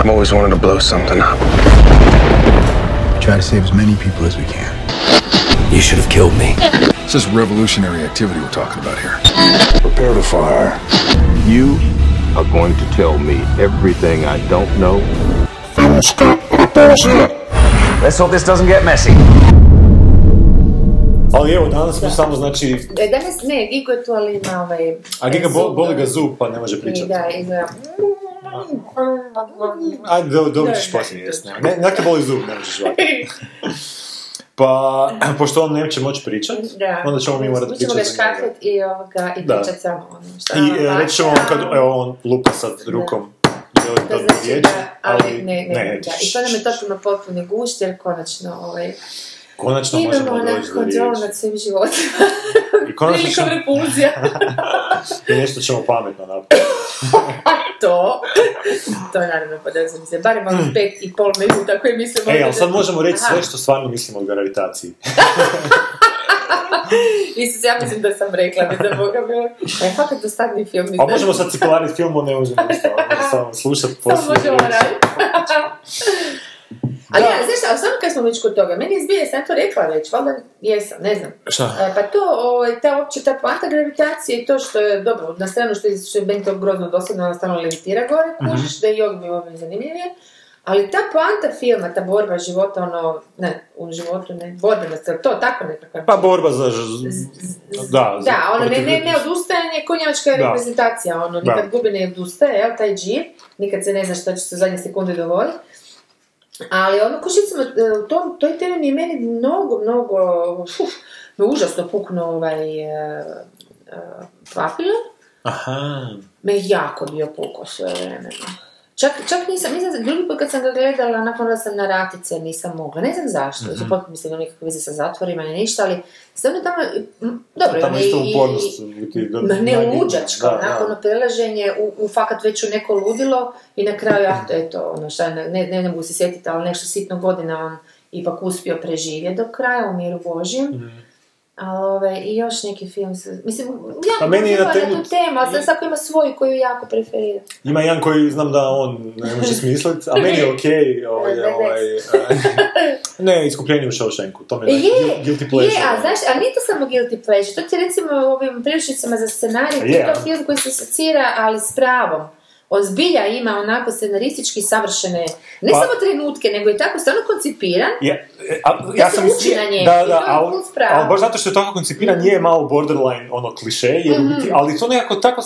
I've always wanted to blow something up. We try to save as many people as we can. You should have killed me. This is revolutionary activity we're talking about here. Prepare to fire. You are going to tell me everything I don't know. Let's hope this doesn't get messy. Ali evo, danas smo samo, znači, E, Danas ne, Gigo je tu, ali ima ovaj... a Giga bo, boli ga zub, pa ne može I pričati. da, izgleda... Ajde, do, dobit ćeš Da, poslije da, jesne. Ne, nek te boli zub, ne možeš žvati. Pa, pošto on neće moći pričat, Da. onda ćemo mi morati Mi ćemo pričati ga za njega. škatlet i, ovoga, i Da. pričat samo ono šta I e, reći ćemo vam kad, evo, on lupa sad rukom. Želi To dobro znači riječ, da, ali ne, ne, ne, da. I to nam je totalno potpuni gušt, jer konačno, ovaj, Konačno imamo možemo doći do riječi. nad svim životima. I konačno ćemo, repulzija. i nešto ćemo pametno napraviti. to, to naravno podrazum se, barem ono pet i pol minuta koje mislimo... Ej, ali sad možemo reći Aha. sve što stvarno mislimo o gravitaciji. Isus, ja mislim da sam rekla, da Boga bilo. Je fakat dosadni film. A možemo sad cipelariti film, ne možemo ništa, možemo samo slušati Samo poslije. možemo raditi. Ali ja, znaš šta, ali samo kad smo već kod toga, meni je zbilje, sam to rekla već, valjda jesam, ne znam. Šta? E, Pa to, ovaj, ta opće, ta poanta gravitacije i to što je, dobro, na stranu što je, što je meni to grozno dosadno, ona stalno levitira gore, kužiš, da i ovdje bi ovo bilo zanimljivije. Ali ta poanta filma, ta borba života, ono, ne, u životu, ne, je li to tako nekakav? Pa borba za... Da, za- Da, ono, ne, ne, ne odustajanje, ko njemačka Da. reprezentacija, ono, nikad Da. gubi ne odustaje, jel, taj džir, nikad se ne zna šta će se u zadnje sekunde dogoditi. Ali ono, ko šicamo, u tom, toj temi mi je meni mnogo, mnogo, uf, me užasno puknuo ovaj uh, uh, Aha. me jako bio puko sve vremena. Čak, čak nisam, nisam, drugi put kad sam ga gledala, nakon da sam na ratice, nisam mogla, ne znam zašto, mm-hmm. potpuno mislim, nikakve veze sa zatvorima, ni ništa, ali stvarno tamo, m, dobro, Tamo isto i- upornost. ne luđačko, onako da. ono prelaženje u, u fakat već u neko ludilo i na kraju, ah, to je to, ono šta, ne, ne, ne mogu se sjetiti, ali nešto sitno godina on ipak uspio preživjeti do kraja u miru Božjem. Mhm. Ali ove, i još neki film, se, mislim, Pa jako meni je na na temu- tu temu, ali sad svako ima svoju koju jako preferira. Ima jedan koji znam da on ne može smisliti, a meni je okej, ovaj, ne. ovaj, eh, ne, iskupljenje u Shawshanku, to mi je Je, guil- guilty pleasure. je, a ono. znaš, a nije to samo guilty pleasure, to ti recimo u ovim priručnicama za scenarij, to Je, je to a? film koji se asocira, ali s pravom. On zbilja ima onako scenaristički savršene, ne Pa- samo trenutke, nego je tako stvarno koncipiran. Ja, e, a, ja se sam uči na njemu Da, da, je ali, ali baš zato što je tako koncipiran je malo borderline ono kliše, jer Mhm. biti, ali to nekako tako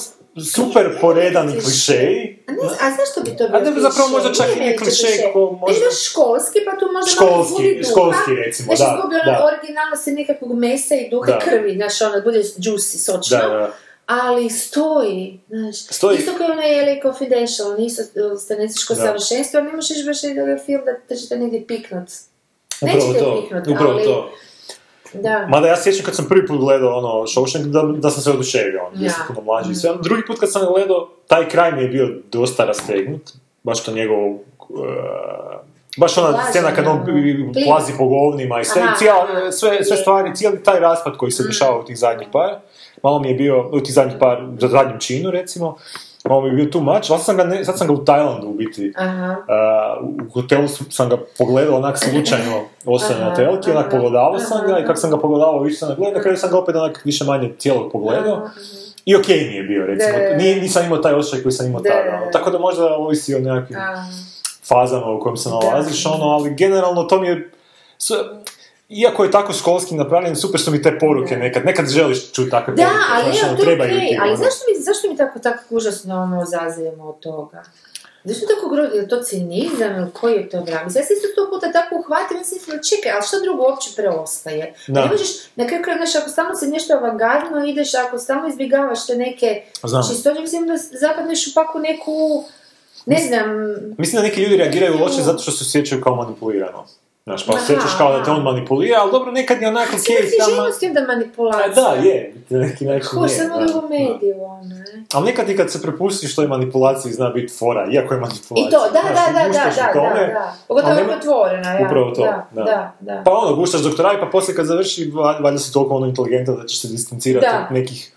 super poredani klišeji. A, ne, a zašto bi to bio A ne, zapravo klišej? možda čak i Nije ne klišej, klišej. ko možda- Ne, školski, pa tu možda Školski, malo budi duha. školski recimo, Znaš, da, ono da. originalnosti nekakvog mesa i duha Da. krvi, znaš, ono, bude juicy, sočno. Da, da. Ali stoji, znaš, Stoji. isto kao onaj LA Confidential, nisu stanističko Da. savršenstvo, ali ne možeš baš reći da je film da, da ćete negdje piknut. Upravo Nećete to, piknut, upravo ali, to. da. Mada ja sjećam kad sam prvi put gledao ono Shawshank da, da sam se oduševio, ono, sam Ja. puno mlađi i sve. A Drugi put kad sam gledao, taj kraj mi je bio dosta rastegnut, baš to njegovo, uh, baš ona scena kad on plazi po govnima i sve, Aha, cijela, aha. sve, sve stvari, cijeli taj raspad koji se dešava u tih zadnjih par, malo mi je bio, u tih zadnjih par, za zadnjem činu recimo, malo mi je bio too much, ali sad sam ga, ne, sad sam ga u Tajlandu u biti, Aha. Uh, u hotelu sam- ga pogledao onak slučajno ostao na telki, onak pogledavao sam ga i kako sam ga pogledavao više sam ga gledao, na kraju sam ga opet onak više manje cijelog pogledao. Aha, i okej mi je bio recimo. Nije, nisam imao taj osjećaj koji sam imao Da, tada, da, da. tako da možda ovisi o nekakvim aha. Fazama u kojem se Da. nalaziš, ono, ali generalno to mi je, sve- iako je tako školski napravljen, super su mi te poruke Da. nekad, nekad želiš čuti takve Da, poruke, ali znaš, ono, to je trebaju okej, ti, ali ono. zašto mi, zašto mi tako, tako užasno ono, zazijemo od toga? Zašto tako grozno, je to cinizam ili koji je to drama? Mislim, ja se isto sto puta tako uhvatim, ja sam mislila, čekaj, ali što drugo uopće preostaje? Da. Ne možeš, na kraju kraja, ako stalno se nešto avangardno ideš, ako stalno izbjegavaš te neke Znam. čistoće, mislim da zapadneš u paku neku, ne znam, Mislim da neki ljudi reagiraju loše zato što se osjećaju kao manipulirano. Znaš, pa osjećaš kao da te on manipulira, ali dobro, nekad je onako ti tamo... s tim da A manipulacija. da, je, neki način Ko drugo da. mediju, ono, ne? Ali nekad i kad se prepustiš toj manipulaciji zna biti fora, iako je manipulacija. I to, da, znaš, da, da, da, u tome, da, da. Pogotovo nema- je otvorena, ja. Upravo to, da, da. da, da. Pa ono, guštaš doktoraj, pa poslije kad završi, va- valjda si toliko ono inteligentan da ćeš se distancirati od nekih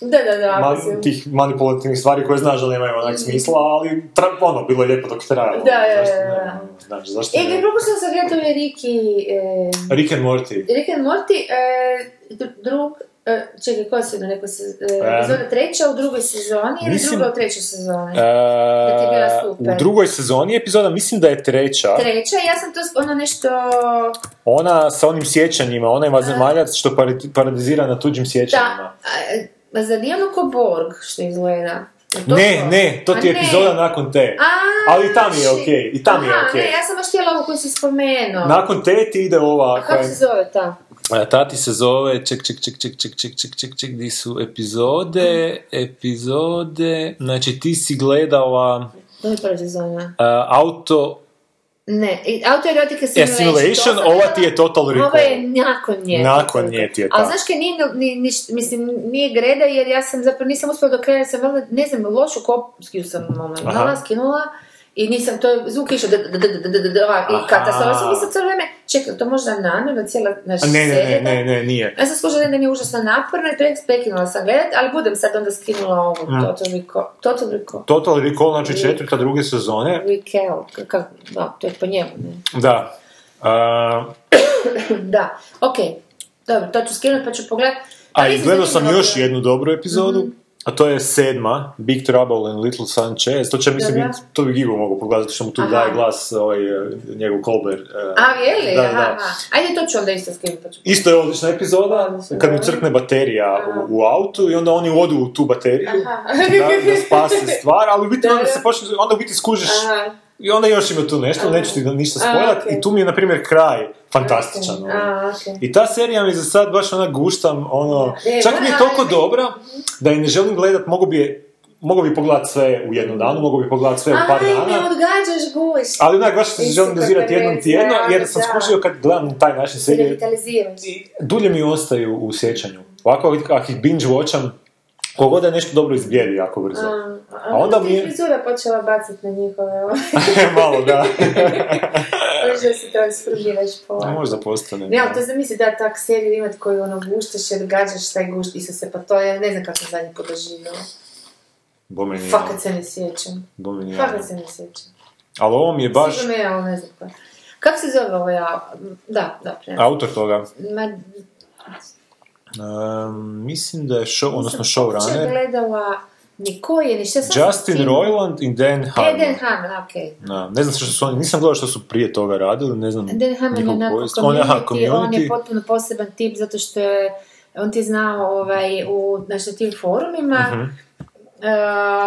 Da, da, da. ma- tih manipulativnih stvari koje znaš da nemaju onak smisla, ali tra- ono, bilo je lijepo dok trajalo. Da, da, Zašto da, da. Znači, zašto E, ne? propustila sam gledati ove Ricky... E, Rick and Morty. Rick and Morty, e, dr- drug... E, čekaj, koja se neko se... E, epizoda treća u drugoj sezoni ili mislim- druga u trećoj sezoni? E, ti je bila super. u drugoj sezoni epizoda, mislim da je treća, Treća, ja sam to ono nešto... ona sa onim sjećanjima, onaj vanzemaljac što paradizira na tuđim sjećanjima. Da, a, a zar nije ono ko Borg što izgleda? Je to Ne, to? ne, to ti je epizoda nakon te. A, Ali i tam je okej, i tam je Aha, okej. ne, ja sam baš htjela ovu koju si spomenuo. Nakon te ti ide ova... A kako se zove ta? A, Tati se zove, ček, ček, ček, ček, ček, ček, ček, ček, ček, di su epizode, epizode, znači ti si gledala To je prva sezona. uh, auto Ne, autoerotika simulation. simulation, ova ti je Total Recall. Ovo je nakon nje. Nakon nje ti je Ali ta. znaš kaj nije, ni, ni, mislim, nije greda jer ja sam zapravo nisam uspjela do kraja, sam valjda, ne znam, lošu kopskiju sam ono, Aha. skinula. I nisam, to je zvuk išao, i katastrofa sam mislila cijelo vrijeme, čekaj, to možda namjerno cijela naša ne, ne, serija, ne, ne, ne, nije. Ja sam skužila da mi je užasno naporno i pre- prekinula sam gledat, ali budem sad onda skinula ovu Mm. Total Recall. Total Recall. Total Recall, znači četvrta, druge sezone. Recall, kako, da, to je po njemu, ne. Da. Uh, da, ok, dobro, to ću skinuti pa ću pogledat. a Ali i gledao da sam još jednu dobru epizodu, a to je sedma, Big Trouble in Little Sanchez. To će, mislim, biti, to bi Gigo mogu pogledati, što mu tu Aha. daje glas ovaj, eh, njegov Colbert. eh, A, je li? Da, aha, da. aha. Ajde, to ću onda isto skinuti Isto je odlična epizoda, kad mu crkne baterija u, u autu i onda oni odu u tu bateriju da, da spase stvar, ali u biti onda Da, se počne, onda u biti skužiš Aha. i onda još ima tu nešto, neću ti ništa A, spojlat okej. i tu mi je na primjer kraj fantastičan. ono. A, okej. I ta serija mi za sad baš onak guštam, ono, E, čak mi je toliko dobra da je ne želim gledat, mogu bi je Mogu bi pogledat sve u jednom danu, mogu bi pogledat sve u par Aj, ne dana. odgađaš guš. Ali onak, baš se želim dozirati jednom tjedno, jer sam skužio kad gledam taj način Se serije, revitaliziraš. i dulje mi ostaju u sjećanju. Ovako, ako ih binge watcham, kogod da je nešto dobro izblijedi jako brzo. A, A onda mi je- frizura počela baciti na njihove, ovo. Malo, da. Možda se transformiraš pola. Možda postane. Ne, ali to zamisli da tak seriju imat koju ono guštaš i odgađaš taj gušt, Isuse, pa to je, ne znam kako sam zadnji doživjela. Bome nije. Fakat se ne sjećam. Bome nije. Fakat se ne sjećam. Ali ovo mi je baš Sigurno je, ali ne znam ko. Kako se zove ovo ja? Da, da, prema. autor toga. Ma, Um, mislim da je show, odnosno nisam showrunner. gledala ni ko je, ni šta sam Justin Roiland i Dan Harmon. E, Dan Harmon, okej. Da, ne znam što su oni, nisam gledao što su prije toga radili, ne znam Dan Harmon je onako povijest. On community, on je community. potpuno poseban tip zato što je, on ti je znao ovaj, u, znači, na tim forumima, Mhm. Uh,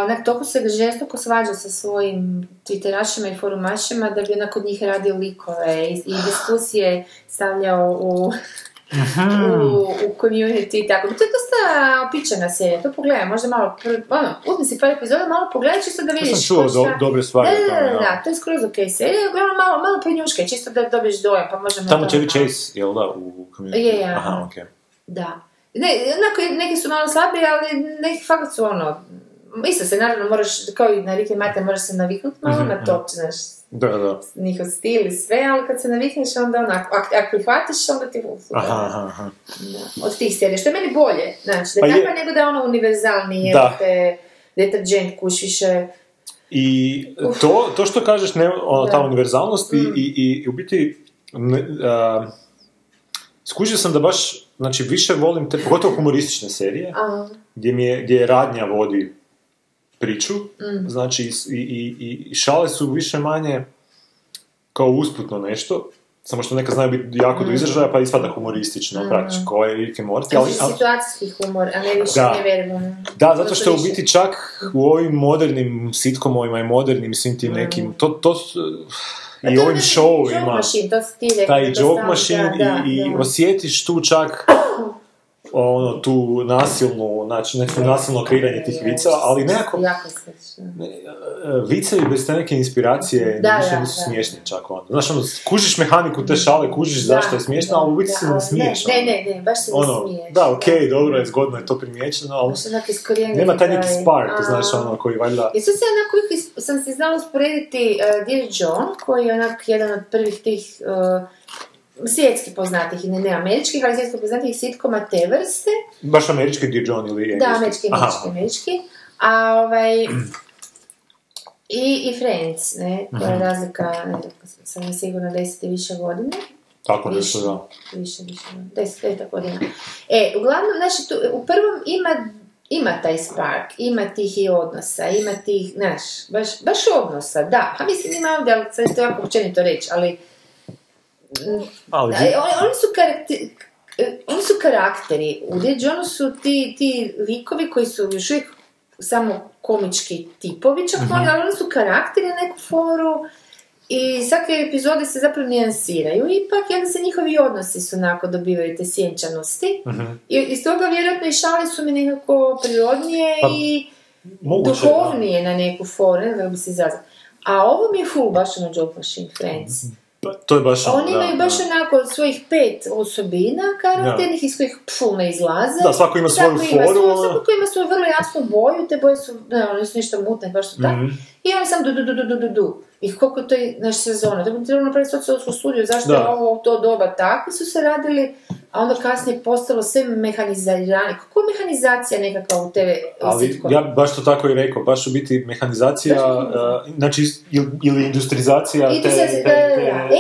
onak, toliko se žestoko svađa sa svojim twitterašima i forumašima da bi onako od njih radio likove i, i diskusije stavljao u, Mhm. u, u community i tako. To je dosta opičana serija, to pogledaj, možda malo, pr- ono, uzmi si par epizoda, malo pogledaj čisto da Ja vidiš sam čuo do, dobre stvari. Da, da, da, ja. da, to je skroz ok serija, uglavnom malo, malo penjuške, čisto da dobiješ dojam, pa možemo... Tamo to- Chevy Chase, jel da, u community? Je, je, Aha, aha. okej. Da. Ne, onako, neki su malo slabiji, ali neki fakat su ono, isto se naravno moraš, kao i na Ricky Martin, moraš se naviknuti malo Mhm, na to, znaš, Da, da. njihov stil i sve, ali kad se navikneš onda onako, ako, ako prihvatiš, onda ti uf, Aha, aha, da, od tih serija, što je meni bolje, znači, da Pa je takva nego da je ono univerzalni, je, Da. te, deterđent kuš više, I to, to što kažeš, ne, ono, ta univerzalnost i, Mm. i, i u biti ne, a, skužio sam da baš, znači više volim te, pogotovo humoristične serije, gdje, mi je, gdje je radnja vodi priču, Mm. znači i, i, i, šale su više manje kao usputno nešto, samo što neka znaju biti jako do izražaja, pa ispada humoristično, Mm. praktično, kao je Rick Morty, ali, ali, situacijski humor, a ne više Da. neverbalno. Da, zato što u biti čak u ovim modernim sitcomovima i modernim svim tim nekim, to, to su, A i ovim rekao, taj joke machine i, i osjetiš tu čak ono, tu nasilnu, znači neko nasilno kreiranje tih viceva, ali nekako Jako ne, e, vicevi bez te neke inspiracije Da, više da, nisu da. smiješni čak onda. Znaš, ono, kužiš mehaniku te šale, kužiš zašto je smiješno, ali u biti se ne smiješ. Ne, ono. ne, ne, baš se ne Ono, smiješ. da, okej, dobro je, zgodno je to primijećeno, ali nema taj neki spark, a- znaš, ono, koji valjda... I sad se onako uvijek sam si znala usporediti uh, Dear John, koji je onak jedan od prvih tih uh, svjetski poznatih, ne, ne američkih, ali svjetski poznatih sitkoma te vrste. Baš američki di John ili engleski? Da, američki, američki, američki. A ovaj... I, i Friends, ne, Mhm. je razlika, ne znam, sam je sigurno 10 i više godine. Tako Više, da. više, više, deset, peta godina. E, uglavnom, znači, tu, u prvom ima, ima taj spark, ima tih i odnosa, ima tih, znaš, baš, baš odnosa, da. A mislim, ima ovdje, ali sad to jako općenito reći, ali Ali, da, oni, oni su karakter, oni su karakteri. U Dead su ti, ti likovi koji su još uvijek samo komički tipovi, čak Mhm. možda, ali oni su karakteri na neku foru i svake epizode se zapravo nijansiraju. Ipak, jedan se njihovi odnosi su onako dobivaju te sjenčanosti. Mhm. I iz toga vjerojatno i šale su mi nekako prirodnije Pa, i moguće, duhovnije na neku foru, ne bi se izrazila. A ovo mi je full baš ono Joke Machine Friends. Pa, to je baš Oni da, imaju baš da. onako svojih pet osobina karakternih iz kojih pfu ne izlaze. Da, svako ima svoju Svako ima foru, svoju- ono. Svako ima svoju vrlo jasnu boju, te boje su, ne, one su ništa mutne, baš su tako. Mhm. I oni sam du, du, du, du, du, du. I koliko to je naš sezona. Da bi trebalo napraviti sociološku studiju, zašto je Da. ovo u to doba takvi su se radili, a onda kasnije postalo sve mehaniziranje. Kako je mehanizacija nekakva u TV Ali ja baš to tako i rekao, baš u biti mehanizacija, uh, znači ili, industrializacija te, te, te, E,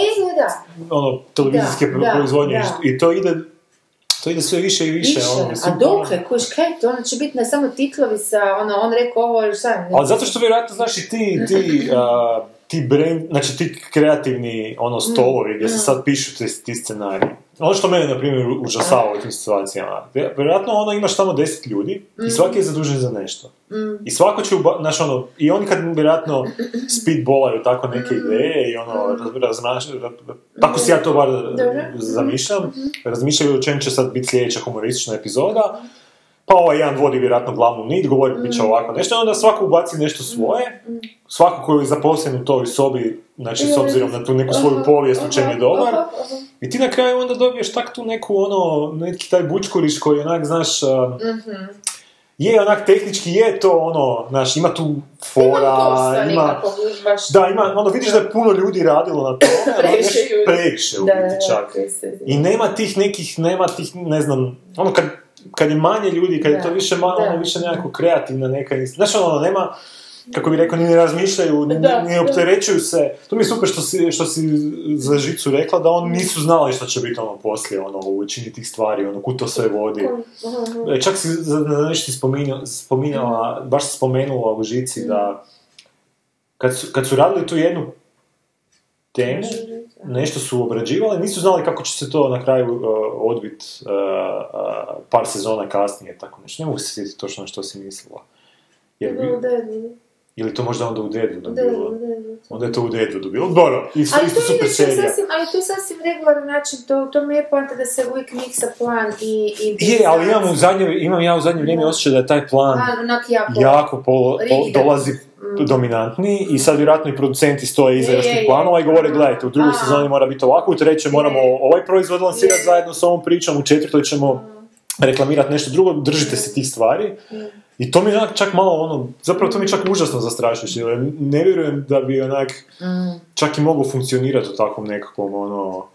ono, televizijske Da, pro- da, proizvodnje da. i to ide to ide sve više i više. Više, ono, a dokle, kuš, kaj je to, ono će biti na samo titlovi sa, ono, on rekao ovo, ili šta, Ali zato što vjerojatno, znaš, i ti, ti, a, ti brain, znači ti kreativni ono stolovi gdje se sad pišu ti, ti scenariji. Ono što mene, na primjer, užasava u tim situacijama. vjer- Vjerojatno ono imaš tamo deset ljudi i svaki je zadužen za nešto. I svako će, uba, znaš, ono, i oni kad vjerojatno speedballaju tako neke ideje i ono, raz, razmaš- ra- tako si ja to bar Dobro. zamišljam, razmišljaju o čem će sad biti sljedeća humoristična epizoda, pa ovaj jedan vodi vjerojatno glavnu nit, govori bit će ovako nešto, onda svako ubaci nešto svoje, svako koji je zaposlen u toj sobi, znači s obzirom na tu neku svoju povijest u čem je dobar, i ti na kraju onda dobiješ tak tu neku ono, neki taj bučkuriš koji onak, znaš, a, je onak tehnički je to ono, znaš, ima tu fora, ima, baš- da, ima, ono, vidiš da je puno ljudi radilo na tome, ali Previše ljudi. previše u Da, da, čak. I nema tih nekih, nema tih, ne znam, ono kad, kad je manje ljudi, kad je to više malo, ono više nekako kreativna neka, znaš ono, nema, kako bi rekao, ni ne razmišljaju, ni, Da, da. opterećuju se. To mi je super što si, što si za žicu rekla, da oni nisu znali što će biti ono poslije, ono, u većini tih stvari, ono, kud to sve vodi. E, Čak si za ti spominjala, spominjala, baš si spomenula u žici da kad su, kad su radili tu jednu temu, nešto su obrađivali, nisu znali kako će se to na kraju uh, odvit uh, uh, par sezona kasnije, tako nešto. Ne mogu se sjetiti točno na što si mislila. Jer, da, da. ili to možda onda u Deadwoodu bilo? da, da. Onda je to u Deadwoodu bilo. Dobro, isto, Ali isto super serija. sasvim, ali to je sasvim regularan način, to, to mi je poanta da se uvijek miksa plan i, i Je, ali imam, u zadnje, imam ja u zadnje vrijeme osjećaj da je taj plan A, jako... jako pol, pol- rigidan. dolazi dominantniji i sad vjerojatno i producenti stoje iza još tih planova i govore, gledajte, u drugoj sezoni mora biti ovako, u trećoj moramo ovaj proizvod lansirati Je. zajedno s ovom pričom, u četvrtoj ćemo reklamirati nešto drugo, držite se tih stvari. I to mi je onak čak malo ono, zapravo to mi je čak užasno zastrašujuće, jer ne vjerujem da bi onak čak i moglo funkcionirati u takvom nekakvom ono...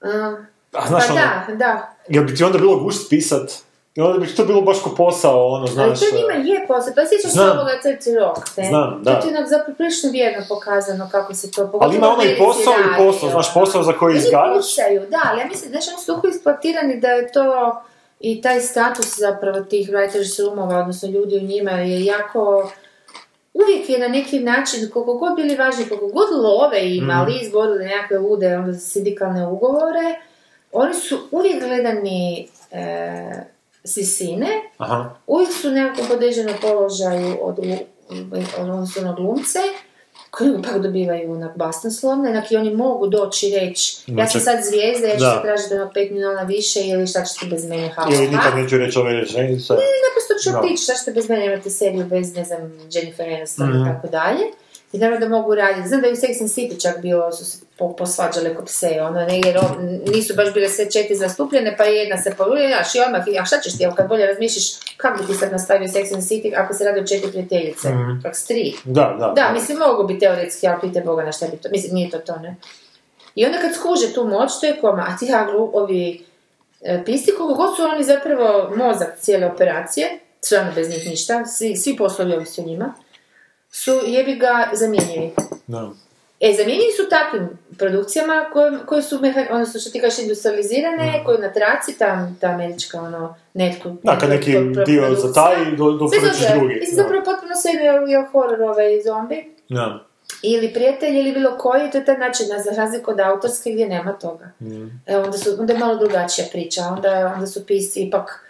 A, A znaš pa ono, da, da. jel bi ti onda bilo gušt pisat? I onda bi to bilo baš ko posao, ono, Ali znaš... to njima je posao, pa sjećaš se ovoga Crti Rock, ne? Znam, da. To je zapravo prilično vjerno pokazano kako se to... Ali ima ono i posao i posao, znaš, posao za koji izgaraš. Oni pušaju, da, ali ja mislim, znaš, oni su toliko eksploatirani da je to i taj status zapravo tih writers roomova, odnosno ljudi u njima je jako... Uvijek je na neki način, koliko god bili važni, koliko god love ima, Mhm. ali izborili nekakve lude, onda sindikalne ugovore, oni su uvijek gledani e, s visine, Aha. uvijek su u nekakvom podređenom položaju od, od, odnosno na glumce, koji pak dobivaju onak basnoslovne, onak i oni mogu doći i reći, ja sam Znači- sad zvijezda, ja ću se tražiti ono 5 milijuna više ili šta ćete bez mene, ha, Ili nikad neću reći ove rečenice. Naprosto ću otići, šta ćete bez mene imati seriju bez, ne znam, Jennifer Aniston Mhm. i tako dalje. I naravno da mogu raditi. Znam da je u Sex and City čak bilo, su se po, posvađale ko pse, ono, ne, jer on- nisu baš bile sve četiri zastupljene, pa je jedna se znaš, i odmah, a šta ćeš ti, kad bolje razmišljaš, kako bi ti sad nastavio Sex and City ako se radi o četiri prijateljice, Mhm. kak s tri. Da, da. Da, mislim, mogu bi teoretski, ali pite Boga na šta bi to, mislim, nije to to, ne? I onda kad skuže tu moć, to je koma, a ti aglu, ovi e, pisti, koliko god su oni zapravo mozak cijele operacije, stvarno bez njih ništa, svi, svi poslovi ovisi o njima, su jebi ga zamjenjivi. Da. E, zamjenjivi su takvim produkcijama koje, koje su, meha, odnosno što ti kažeš, industrializirane, koje na traci, ta, ta američka, ono, netko... Da, kad neki dio zataji, do, do dobro. drugi. Mislim, zapravo potpuno sve je, horor ovaj zombi. Da. Ili prijatelj ili bilo koji, to je taj način, za razliku od autorske gdje nema toga. E, onda, su, onda je malo drugačija priča, onda, onda su pisci ipak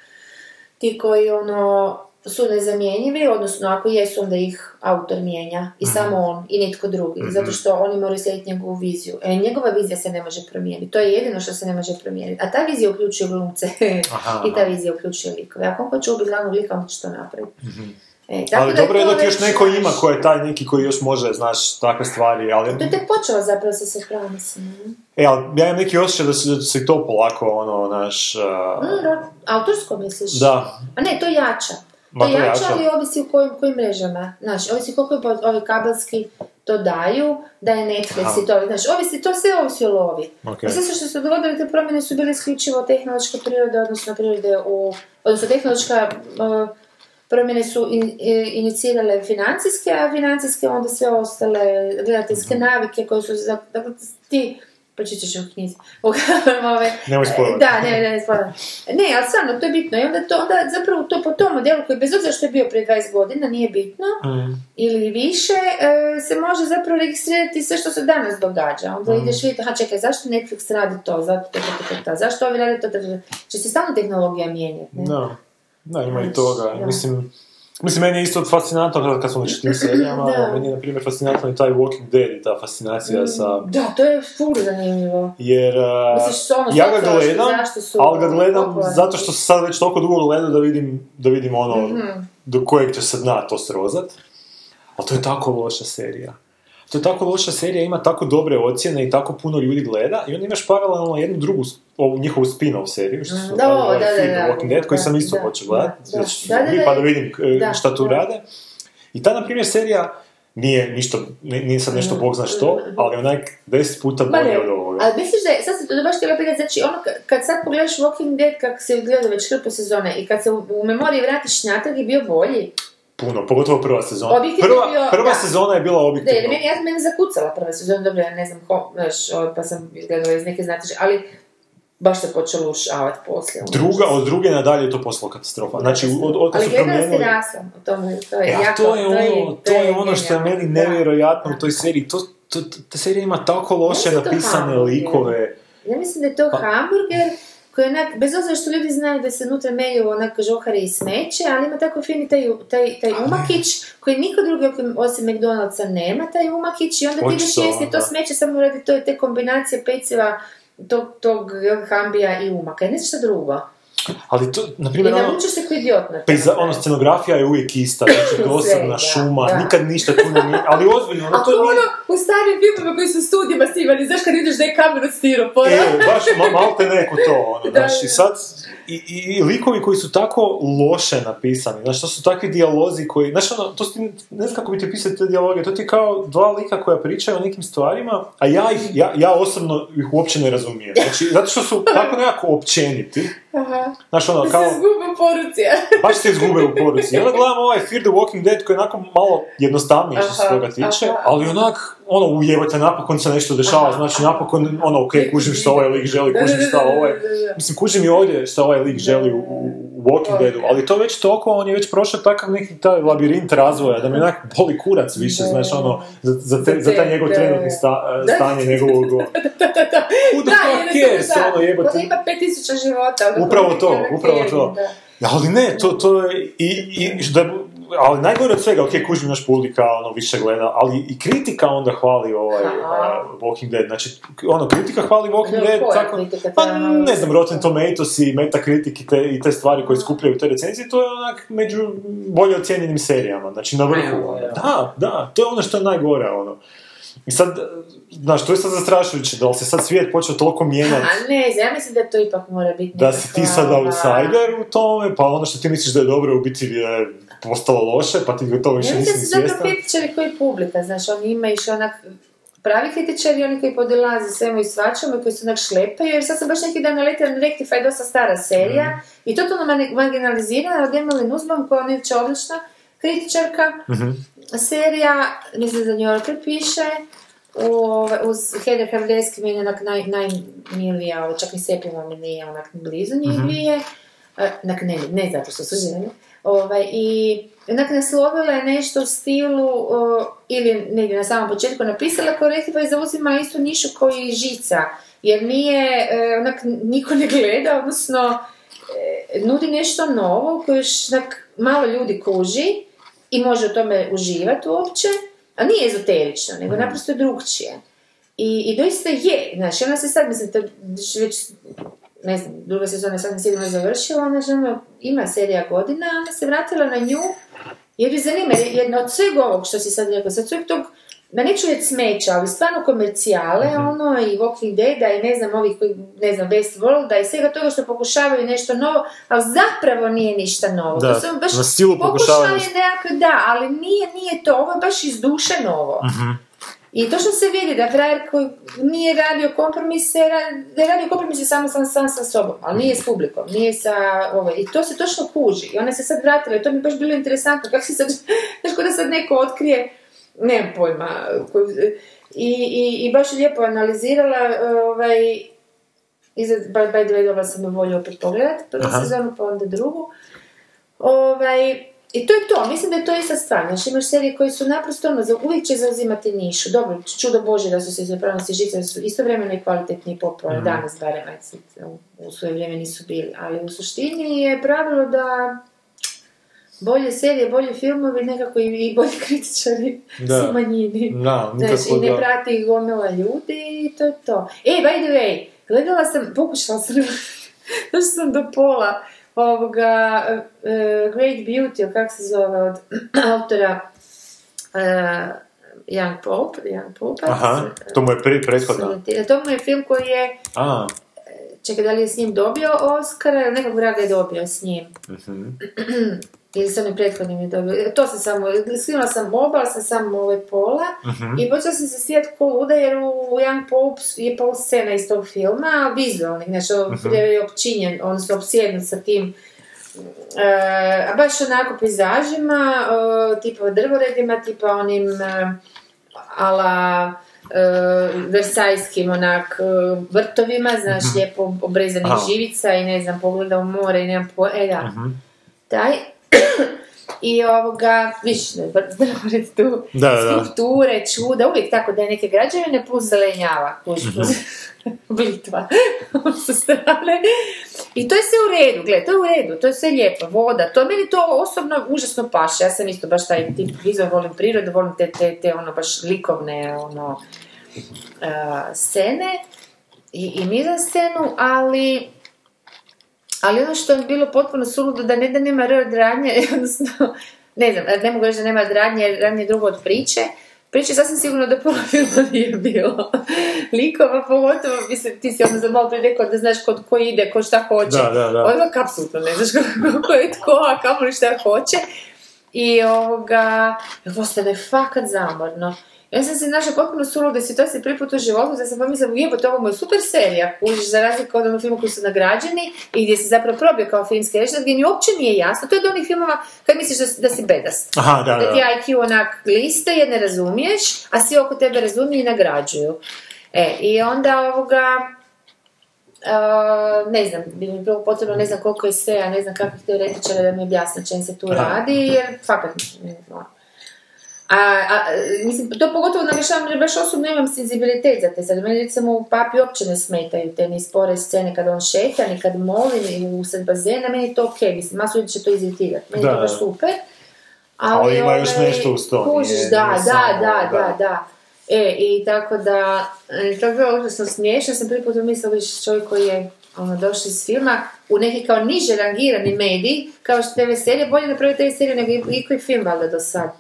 ti koji ono su nezamjenjivi, odnosno ako jesu onda ih autor mijenja i samo on i nitko drugi, zato što oni moraju slijediti njegovu viziju. E, njegova vizija se ne može promijeniti, to je jedino što se ne može promijeniti. A ta vizija uključuje glumce i ta vizija uključuje likove. Ako on hoće ubiti glavnog lika, on će to napraviti. E, tako Ali da dobro je ti još neko ima ko je taj neki koji još može, znaš, takve stvari, ali... To je tek počelo zapravo sa Sopranosima. ne? E, ali ja imam neki osjećaj da se, da se to polako, ono, naš... uh, Mm, autorsko misliš? da, A ne, to jača. Ma, jača, jača. ali ovisi u kojim, kojim mrežama. Znaš, ovisi koliko je ovi kabelski to daju, da je Netflix Aha. i to, znaš, ovisi, to sve ovisi o lovi. Ok. A sve što se dogodilo, te promjene su bile isključivo tehnološke prirode, odnosno prirode u, odnosno tehnološka uh, promjene su in, i- inicirale financijske, a financijske onda sve ostale gledateljske Mhm. navike koje su, dakle, ti, pročitat ću u knjizi, Uglavnom, ove, Nemoj. Da, ne, ne, spoilat. Ne, ali stvarno, to je bitno. I onda, to, onda zapravo to po tom modelu koji bez obzira što je bio prije 20 godina, nije bitno, Mm. ili više, e, se može zapravo registrirati sve što se danas događa. Onda Mm. ideš vidjeti, aha čekaj, zašto Netflix radi to, zato to, to, to, to, zašto ovi rade to, to, to, će se stalno tehnologija mijenjati, ne? da. Da, ima i toga. Mislim, mislim, meni je isto fascinantno kad, smo već tim serijama, Da. meni je, na primjer, fascinantno i taj Walking Dead i ta fascinacija sa... Da, to je ful zanimljivo. Jer uh, Misliš, ono, ja ga gledam, ali ga gledam popularni? zato što se sad već toliko dugo gledam da vidim, da vidim ono Mhm. do kojeg će se dna to srozat. Ali to je tako loša serija. To je tako loša serija, ima tako dobre ocjene i tako puno ljudi gleda i onda imaš paralelno jednu drugu, ovu njihovu spin-off seriju, što su Da, radili ovaj da, da, da, Walking Dead, koji da, sam isto da, počeo gledati, da, da, da, da, pa da vidim e, da, šta tu da. rade. I ta, na primjer, serija nije ništa, nije sad nešto bog zna što, ali onak deset puta bolje od ovoga. ali misliš da je, sad se to baš htjela pitati, znači ono ka- kad sad pogledaš Walking Dead kak se gleda već hrpu sezone i kad se u, u memoriji vratiš natrag je bio bolji. Puno, pogotovo prva sezona. Objektivno Prva, bio- prva da. sezona je bila Da, objektivno. jer meni, ja mene zakucala prva sezona, dobro, ja ne znam ko, znaš, ovo, pa sam izgledala iz neke znatiže, ali baš se počelo ušavati poslije. ono. Druga, od druge nadalje je to postalo katastrofa. Znači, od, od ali su promijenili... o tome, to je E, a jako, to je ono, to je ono što je genijalno. meni Da. nevjerojatno u toj seriji. To, to, ta serija ima tako loše da to napisane hamburger. likove. Ja mislim da je to Pa- hamburger koji onak, bez obzira što ljudi znaju da se unutra melju onak žohare i smeće, ali ima tako fini taj, taj, taj umakić koji niko drugi osim- McDonald'sa nema, taj umakić i onda ti ideš jesti to da. smeće samo radi to, te kombinacije peciva tog, tog hambija i umaka. I ne znaš šta drugo. Ali to, na primjer, ono, se koji idiot na to. pejza, ono, scenografija je uvijek ista, znači dosadna šuma, da. nikad ništa tu ne nije, ali ozbiljno, ono, to nije... ono u starim filmima koji su u studijima snimani, znaš kad ideš da je kameru stiropora. E, baš ma, malte neko to, ono, Da, znaš, i sad, i, i, i likovi koji su tako loše napisani, znaš, to su takvi dijalozi koji, znaš, ono, to su, ti- ne znam kako bi ti pisati te dijaloge, to ti je kao dva lika koja pričaju o nekim stvarima, a ja ih, ja, ja osobno ih uopće ne razumijem, znači, zato što su tako nekako općeniti, Aha. znaš, ono, kao, se zgube u poruci. baš se izgube u poruci. I onda gledam ovaj Fear the Walking Dead koji je onako malo jednostavniji što se toga tiče, aha. ali onak, ono, ujebate, napokon se nešto dešava, Aha, znači napokon, ono, ok, kužim što ovaj lik želi, kužim što ovaj, mislim, kužim i ovdje što ovaj lik želi u, u Walking Deadu, ali to već toliko, on je već prošao takav neki taj labirint razvoja, da mi onak boli kurac više, Da. znaš, ono, za, za, te, Za taj njegov da. trenutni sta, Da. stanje njegovog, who the fuck jer je cares, to, da. ono, jebote. Možda ima 5000 života. ono, Upravo to, neki upravo ono to. da. Ali ne, to, to je, i, i da, ali najgore od svega, ok, kužim naš publika, ono, više gleda, ali i kritika onda hvali ovaj uh, Walking Dead, znači, ono, kritika hvali Walking Dobro, Dead, tako, pa ne znam, Rotten Tomatoes i Metacritic i te, i te stvari koje skupljaju te recenzije, to je onak među bolje ocijenjenim serijama, znači na vrhu, ono. da, da, to je ono što je najgore, ono. I sad, znaš, to je sad zastrašujuće, da li se sad svijet počeo toliko mijenjati, A ne, ja mislim da to ipak mora biti da si ti sad outsider u tome, pa ono što ti misliš da je dobro u biti je postalo loše, pa ti to više Ja mislim nisi da ni su zapravo svjestan. kritičari koji publika, znaš, oni ima iš onak pravi kritičari, oni koji podilaze svemu i svačemu i koji se onak šlepaju, jer sad sam baš neki dan naletila na Rectify, dosta stara serija, Mhm. i totalno mani- marginalizirana od Emily Nussbaum, koja je inače odlična kritičarka, Mhm. serija, mislim za New Yorker piše, u, uz Heather Hardeski mi je onak naj, najmilija, čak ni Sepima mi nije onak blizu njih Mhm. dvije, E, onak ne, ne zato što su žene, ovaj, i onak naslovila je nešto u stilu, o, ili negdje na samom početku napisala kao Rectify zauzima istu nišu koji i Žica, jer nije, e, onak, niko ne gleda, odnosno, e, nudi nešto novo koje još onak, malo ljudi kuži i može u tome uživati uopće, a nije ezoterično, nego naprosto je drugčije. I, I doista je, znači ona se sad, mislim, to je već, ne znam, druga sezona sad sigurno završila, ona že ono, ima serija godina, ona se vratila na nju, jer ju zanima, jedna od svega ovog što si sad rekao, sad sveg tog, da neću reći smeća, ali stvarno komercijale, ono, i Walking Deada, i ne znam, ovih, koji, ne znam, Best Worlda, i svega toga što pokušavaju nešto novo, ali zapravo nije ništa novo. Da, to su baš na silu pokušavaju- pokušaj nekak- da, ali nije, nije to, ovo je baš iz duše novo. I točno se vidi da frajer koji nije radio kompromise, da je radio kompromise samo sam, sam sa sobom, ali nije s publikom, nije sa ovaj, i to se točno kuži. I ona se sad vratila i to mi je baš bilo interesantno, kako se sad, znaš, da sad neko otkrije, nemam pojma, koji- i, i, i baš je lijepo analizirala, ovaj, i za, by, by the way, dobila sam je volju opet pogledati prvu Aha. sezonu, pa onda drugu. Ovaj, I to je to, mislim da je to ista stvar. Znači imaš serije koje su naprosto ono, za, uvijek će zauzimati nišu. Dobro, čudo Bože da su se zapravo si žice, su istovremeno i kvalitetni i popularni. Danas barem, u, u svoje vrijeme nisu bili. Ali u suštini je pravilo da bolje serije, bolji filmovi, nekako i, i bolji kritičari Da. su manjini. Da, Znači, i ne prati ih gomila ljudi i to je to. E, by the way, gledala sam, pokušala sam, došla sam do pola ovoga uh, Great Beauty, ili kako se zove, od autora uh, Young Pope, Young Pope. Aha, to mu je pri, prethodno. To mu je film koji je, A, čekaj, da li je s njim dobio Oscara ili nekog vraga je dobio s njim. mhm. Ili sam i prethodnim je dobio. To sam samo, snimala sam oba, ali sam samo ove pola. Mhm. I počela sam se svijeti ko luda, jer u Young Pope je pol scena iz tog filma, vizualnih, znači Mhm. je općinjen, odnosno opsjednut sa tim e, a baš onako pejzažima, e, tipa drvoredima, tipa onim e, ala e, versajskim onak e, vrtovima, znaš, lijepo obrezanih živica i ne znam, pogleda u more i nemam po... E, da. Taj. I ovoga, viš, ne, drvored tu, Da, da, skulpture, čuda, uvijek tako da je neke građevine plus zelenjava, kuži, Mhm. blitva sa strane. I to je sve u redu, gle, to je u redu, to je sve lijepo, voda, to meni to osobno užasno paše, ja sam isto baš taj tip vizor, volim prirodu, volim te, te, te ono baš likovne, ono, a, scene i, i mizan ali ali ono što je bilo potpuno suludo, da ne da nema R od radnje, odnosno, ne znam, ne mogu reći da nema radnje, jer radnje je drugo od priče. Priče sasvim sigurno da pola filma nije bilo. Likova pogotovo, mislim, ti si ono malo prije rekao da znaš kod ko ide, ko šta hoće. Da, da, da. Apsolutno ne znaš ko, ko je tko, a kamoli šta hoće. I ovoga, postane fakat zamorno. Ja sam se našla potpuno sulude situacije prvi put u životu, da sam pomislila, jebote, ovo je super serija, kužiš, za razliku od onog filma koji su nagrađeni i gdje se zapravo probio kao filmski rečnik, gdje mi uopće nije jasno, to je od onih filmova kad misliš da, si- da si bedast. Aha, da, Da ti da. IQ onak liste jer ne razumiješ, a svi oko tebe razumiju i nagrađuju. E, i onda ovoga, a, ne znam, bi mi bilo potrebno, ne znam koliko je sve, a ne znam kakvih teoretičara da mi objasne čem se tu Aha. radi, jer fakat, ne znam. A, a, mislim, to pogotovo naglašavam jer baš osobno imam senzibilitet za te sad. Meni recimo u papi uopće ne smetaju te ni spore scene kad on šeta, ni kad moli, ni usred bazena, meni je to okej, mislim, masu ljudi će to iziritirati. Meni je Da, to baš da. super. Ali ima još ovaj, nešto uz to, Kužiš, nije- da, nije da, samo, da, da, da. da. E, i tako da, je bilo užasno smiješno, sam prvi put mislila viš čovjek koji je ono, došao iz filma u neki kao niže rangirani medij, kao što TV serije, bolje napraviti TV seriju nego i- i koji film valjda do sad.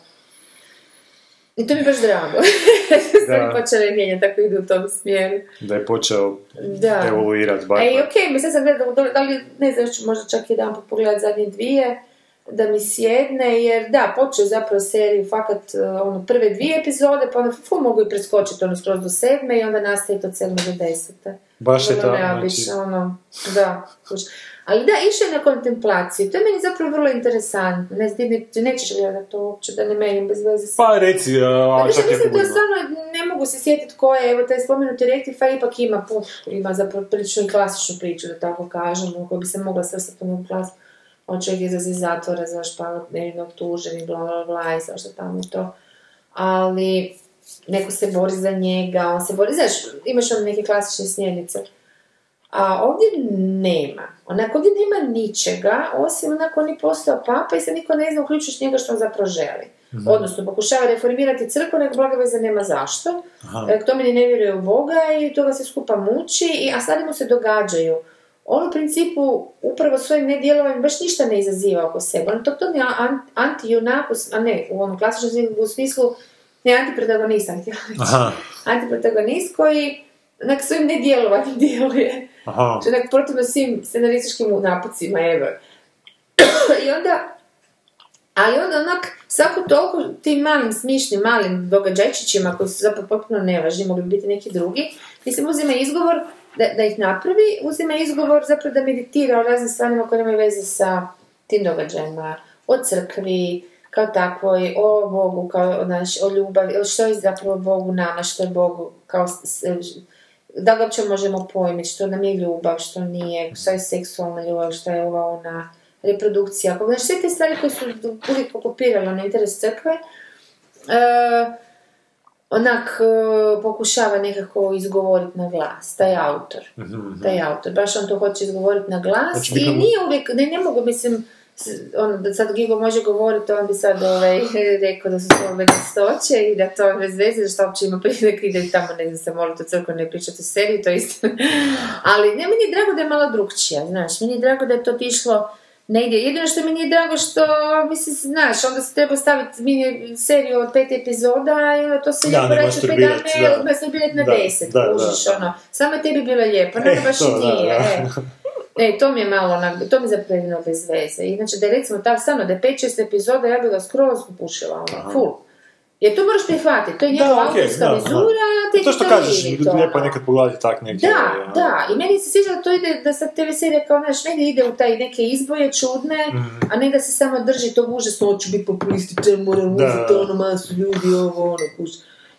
I to mi je baš drago. Da. Stvari počele mijenjati, tako idu u tom smjeru. Da je počeo Da. evoluirati bar. E, i okej, mislim sam gledala, da- li, ne znam, ću možda čak jedan put pogledat zadnje dvije, da mi sjedne, jer da, počeo zapravo seriju fakat e, ono, prve dvije epizode, pa onda ful mogu i preskočiti ono skroz do sedme i onda nastaje to od sedme do desete. Baš je Ono, znači- ono, da. Ali da, išao je na kontemplaciju, to je meni zapravo vrlo interesantno, ne, ne, ti nećeš gledati to uopće, da ne menim bez veze Pa reci, a, pa je mislim da stvarno ne mogu se sjetiti ko je, evo taj spomenuti rektifa ipak ima, puf, ima zapravo prilično i klasičnu priču, da tako kažemo, koju bi se mogla svrstati u jednu klas. On čovjek izlazi iz zatvora, znaš, pa nevino optužen i bla bla bla i svašta tamo to. Ali neko se bori za njega, on se bori, znaš, imaš ono neke klasične smjernice. A ovdje nema. Onako, ovdje nema ničega, osim onako on je postao papa i sad niko ne zna uključujuć njega što on zapravo želi. Odnosno, pokušava reformirati crkvu, nek blaga veze nema zašto. E, K tome ni ne vjeruje u Boga i to ga se skupa muči, i, a stvari mu se događaju. On u principu upravo svojim nedjelovanjem baš ništa ne izaziva oko sebe. On to, to je an, anti-junak, u s- a ne, u onom klasičnom u smislu, ne antiprotagonist, Antiprotagonist koji onak svojim nedjelovanjem djeluje. Aha. Znači, onak protivno svim scenarističkim napucima, evo. I onda, ali onda onak, svako toliko tim malim, smišnim, malim događajčićima koji su zapravo potpuno nevažni, mogli bi biti neki drugi, mislim, uzima izgovor da, da ih napravi, uzima izgovor zapravo da meditira o raznim stvarima koje nemaju veze sa tim događajima, o crkvi, kao takvoj, o Bogu, kao, znaš, o ljubavi, o što je zapravo Bogu nama, što je Bogu, kao, da ga uopće možemo pojmiti, što nam je ljubav, što nije, što je seksualna ljubav, što je ova ona reprodukcija. Ako, znaš, sve te stvari koje su uvijek okupirale na interes crkve, e, onak e, pokušava nekako izgovoriti na glas, taj autor. Taj autor, baš on to hoće izgovoriti na glas Mhm, Znači, i nije uvijek, ne, ne mogu, mislim, ono, da sad Gigo može govoriti, on bi sad ovaj, rekao da su to bedastoće i da to bez veze, što uopće ima prilike ide tamo, ne znam, se moliti u crkvu, ne pričati o seriji, to je istina. Ali ne, meni je drago da je malo drugčija, znaš, meni je drago da je to otišlo negdje. Jedino što mi nije drago što, mislim, znaš, onda se treba staviti mini seriju od pet epizoda i onda to se Da, lijepo reći pet dana, masturbirati, biljet na Da, deset, da, kužiš, ono. Samo tebi bilo lijepo, ne, E, baš to, i. e. To mi je malo onak, to mi je zapravo jedino bez veze. I znači da je recimo ta stvarno da je 5-6 epizoda, ja bi ga skroz popušila, ono, full. Jer to moraš prihvatiti, to je njegova okej, autorska da, vizura, te To što kažeš, lijepo je nekad pogledati tak neke... da, ono, da, i meni se sviđa da to ide, da sad TV serija kao, znaš, negdje ide u taj neke izboje čudne, Mhm. a ne da se samo drži tog užasno, hoću biti populističan, moram uzeti ono masu ljudi, ovo, ono, kuš.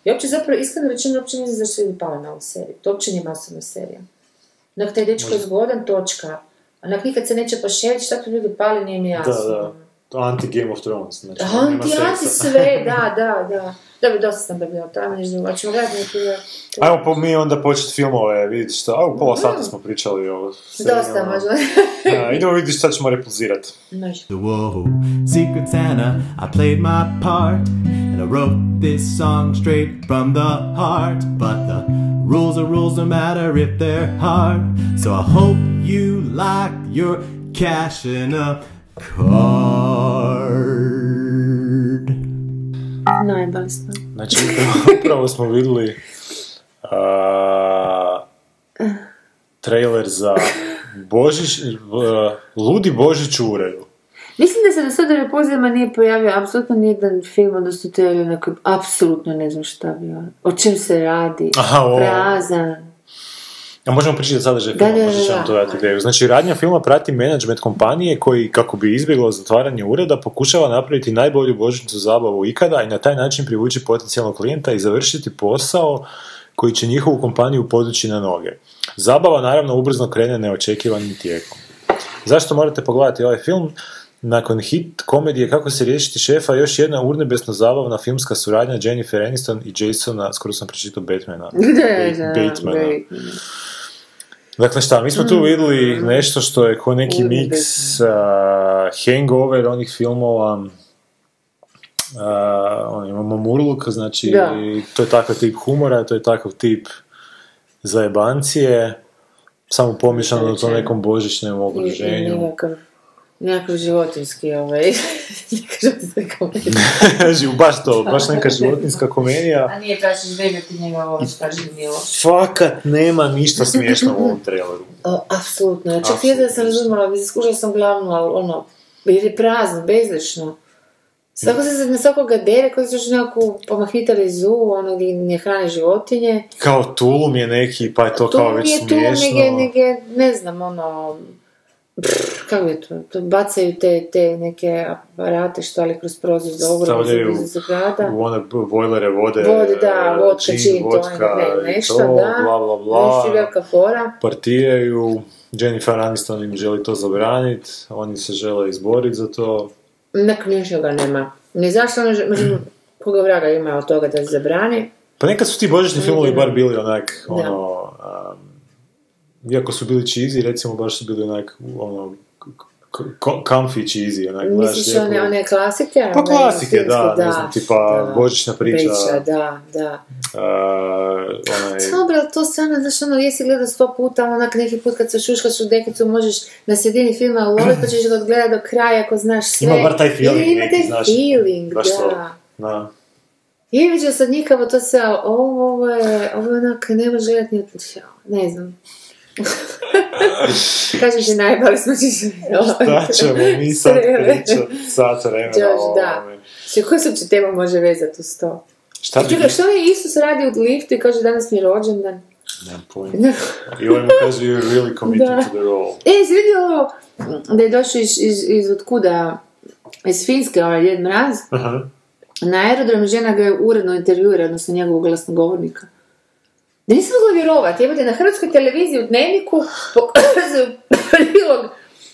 I uopće zapravo, iskreno rečeno, uopće ne znam zašto ljudi pali na ovu seriju. To uopće nije masovna serija. Onak, taj dečko je zgodan, točka. Onak, nikad se neće pošeriti, šta tu ljudi pali, nije mi jasno. Da, da. To anti-Game of Thrones, znači, Anti, anti sve, da, da, da. Dobro, dosta sam da bila tamo, nešto drugo. Hoćemo gledati neki... Ajmo po mi onda početi filmove, vidjeti što... A, u pola sata smo pričali o. Dosta možda. A, idemo vidjeti šta ćemo repulzirati. Može. Whoa, Secret Santa, I played my part, and I wrote this song straight from the heart. But the rules are rules no matter if they're hard. So I hope you like your cash in a card. Najbali smo. Znači, upravo, smo vidjeli a, trailer za Božić, a, Ludi Božić u uredu. Mislim da se do sada u repozijama nije pojavio apsolutno nijedan film, odnosno to je onako, apsolutno ne znam šta bi on. O čem se radi? Aha, o- Prazan. A možemo pričati sadržaj filma, da, možda će vam to dati ideju. Znači, radnja filma prati menadžment kompanije koji, kako bi izbjeglo zatvaranje ureda, pokušava napraviti najbolju božićnicu zabavu ikada i na taj način privući potencijalnog klijenta i završiti posao koji će njihovu kompaniju podići na noge. Zabava naravno ubrzno krene neočekivanim tijekom. Zašto morate pogledati ovaj film? Nakon hit komedije Kako se riješiti šefa, još jedna urnebesno zabavna filmska suradnja Jennifer Aniston i Jasona, skoro sam pročitao Batmana. Ba- Batmana. Dakle šta, mi smo tu vidjeli nešto što je ko neki miks uh, hangover onih filmova uh, on, imamo Murluka, znači Da. to je takav tip humora, to je takav tip zajebancije, samo pomješano na to nekom božićnom I, i okruženju. nekakav, nekakav životinski, ovaj, neka životinska komedija. Živ, baš to, baš neka životinska komedija. A nije bebe, ti njega ovo šta živjelo. Fakat nema ništa smiješno u ovom traileru. Apsolutno, čak ja da sam razumjela, skušala sam glavno, ali ono, jer je prazno, bezlično. Svako se na svakoga dere, koji su još nekakvu pomahitali zu, ono gdje ne hrane životinje. Kao Tulum je neki, pa je to kao Tu već je tu smiješno. nege, nege, ne znam, ono, brr, kako je to, to bacaju te, te neke aparate što ali kroz prozor za ogromno za zgrada. U one bojlere vode, Vode, da, vodka, džin, čin, vodka ne, nešto, to, da. bla, bla, bla. Velika fora. partijaju, Jennifer Aniston im želi to zabraniti, oni se žele izboriti za to. Nek ničega nema. Ne zašto ono, mislim, koga vraga ima od toga da se zabrani. Pa nekad su ti božićni filmovi bar bili onak, Da. ono, um, iako su bili cheesy, recimo baš su bili onak, ono, comfy cheesy, onak, gledaš Misliš one, one klasike? Pa klasike, filmske, da, ne znam, tipa Božićna priča. Priča, da, da. Uh, onaj, Dobro, ali to stvarno, znaš, ono, jesi gledao sto puta, onak neki put kad se šuškaš u dekicu, možeš na sredini filma uloviti, pa ćeš ga odgledat do kraja ako znaš sve. Ima bar taj feeling Ili neki, taj znaš, feeling, baš to. da. da. I vidio sad nikavo to ali ovo, ovo je, ovo je onak, ne može gledat ni ne znam. Kažem ti, najbali smo ti se. Šta ćemo mi sad pričat sat vremena o da. Še, koju se uopće tema može vezati uz to? Šta bi... Čekaj, što je Isus radi u liftu i kaže danas mi je rođendan? Nemam pojma. I ovaj mu kaže you're really committed Da. to the role. E, si vidio ovo da je došao iz, iz, iz otkuda, iz Finske, ovaj Djed Mraz, Aha. na aerodromu žena ga je uredno intervjuira, odnosno njegovog glasnogovornika. Da nisam mogla vjerovati, evo na hrvatskoj televiziji u dnevniku pokazuju prilog,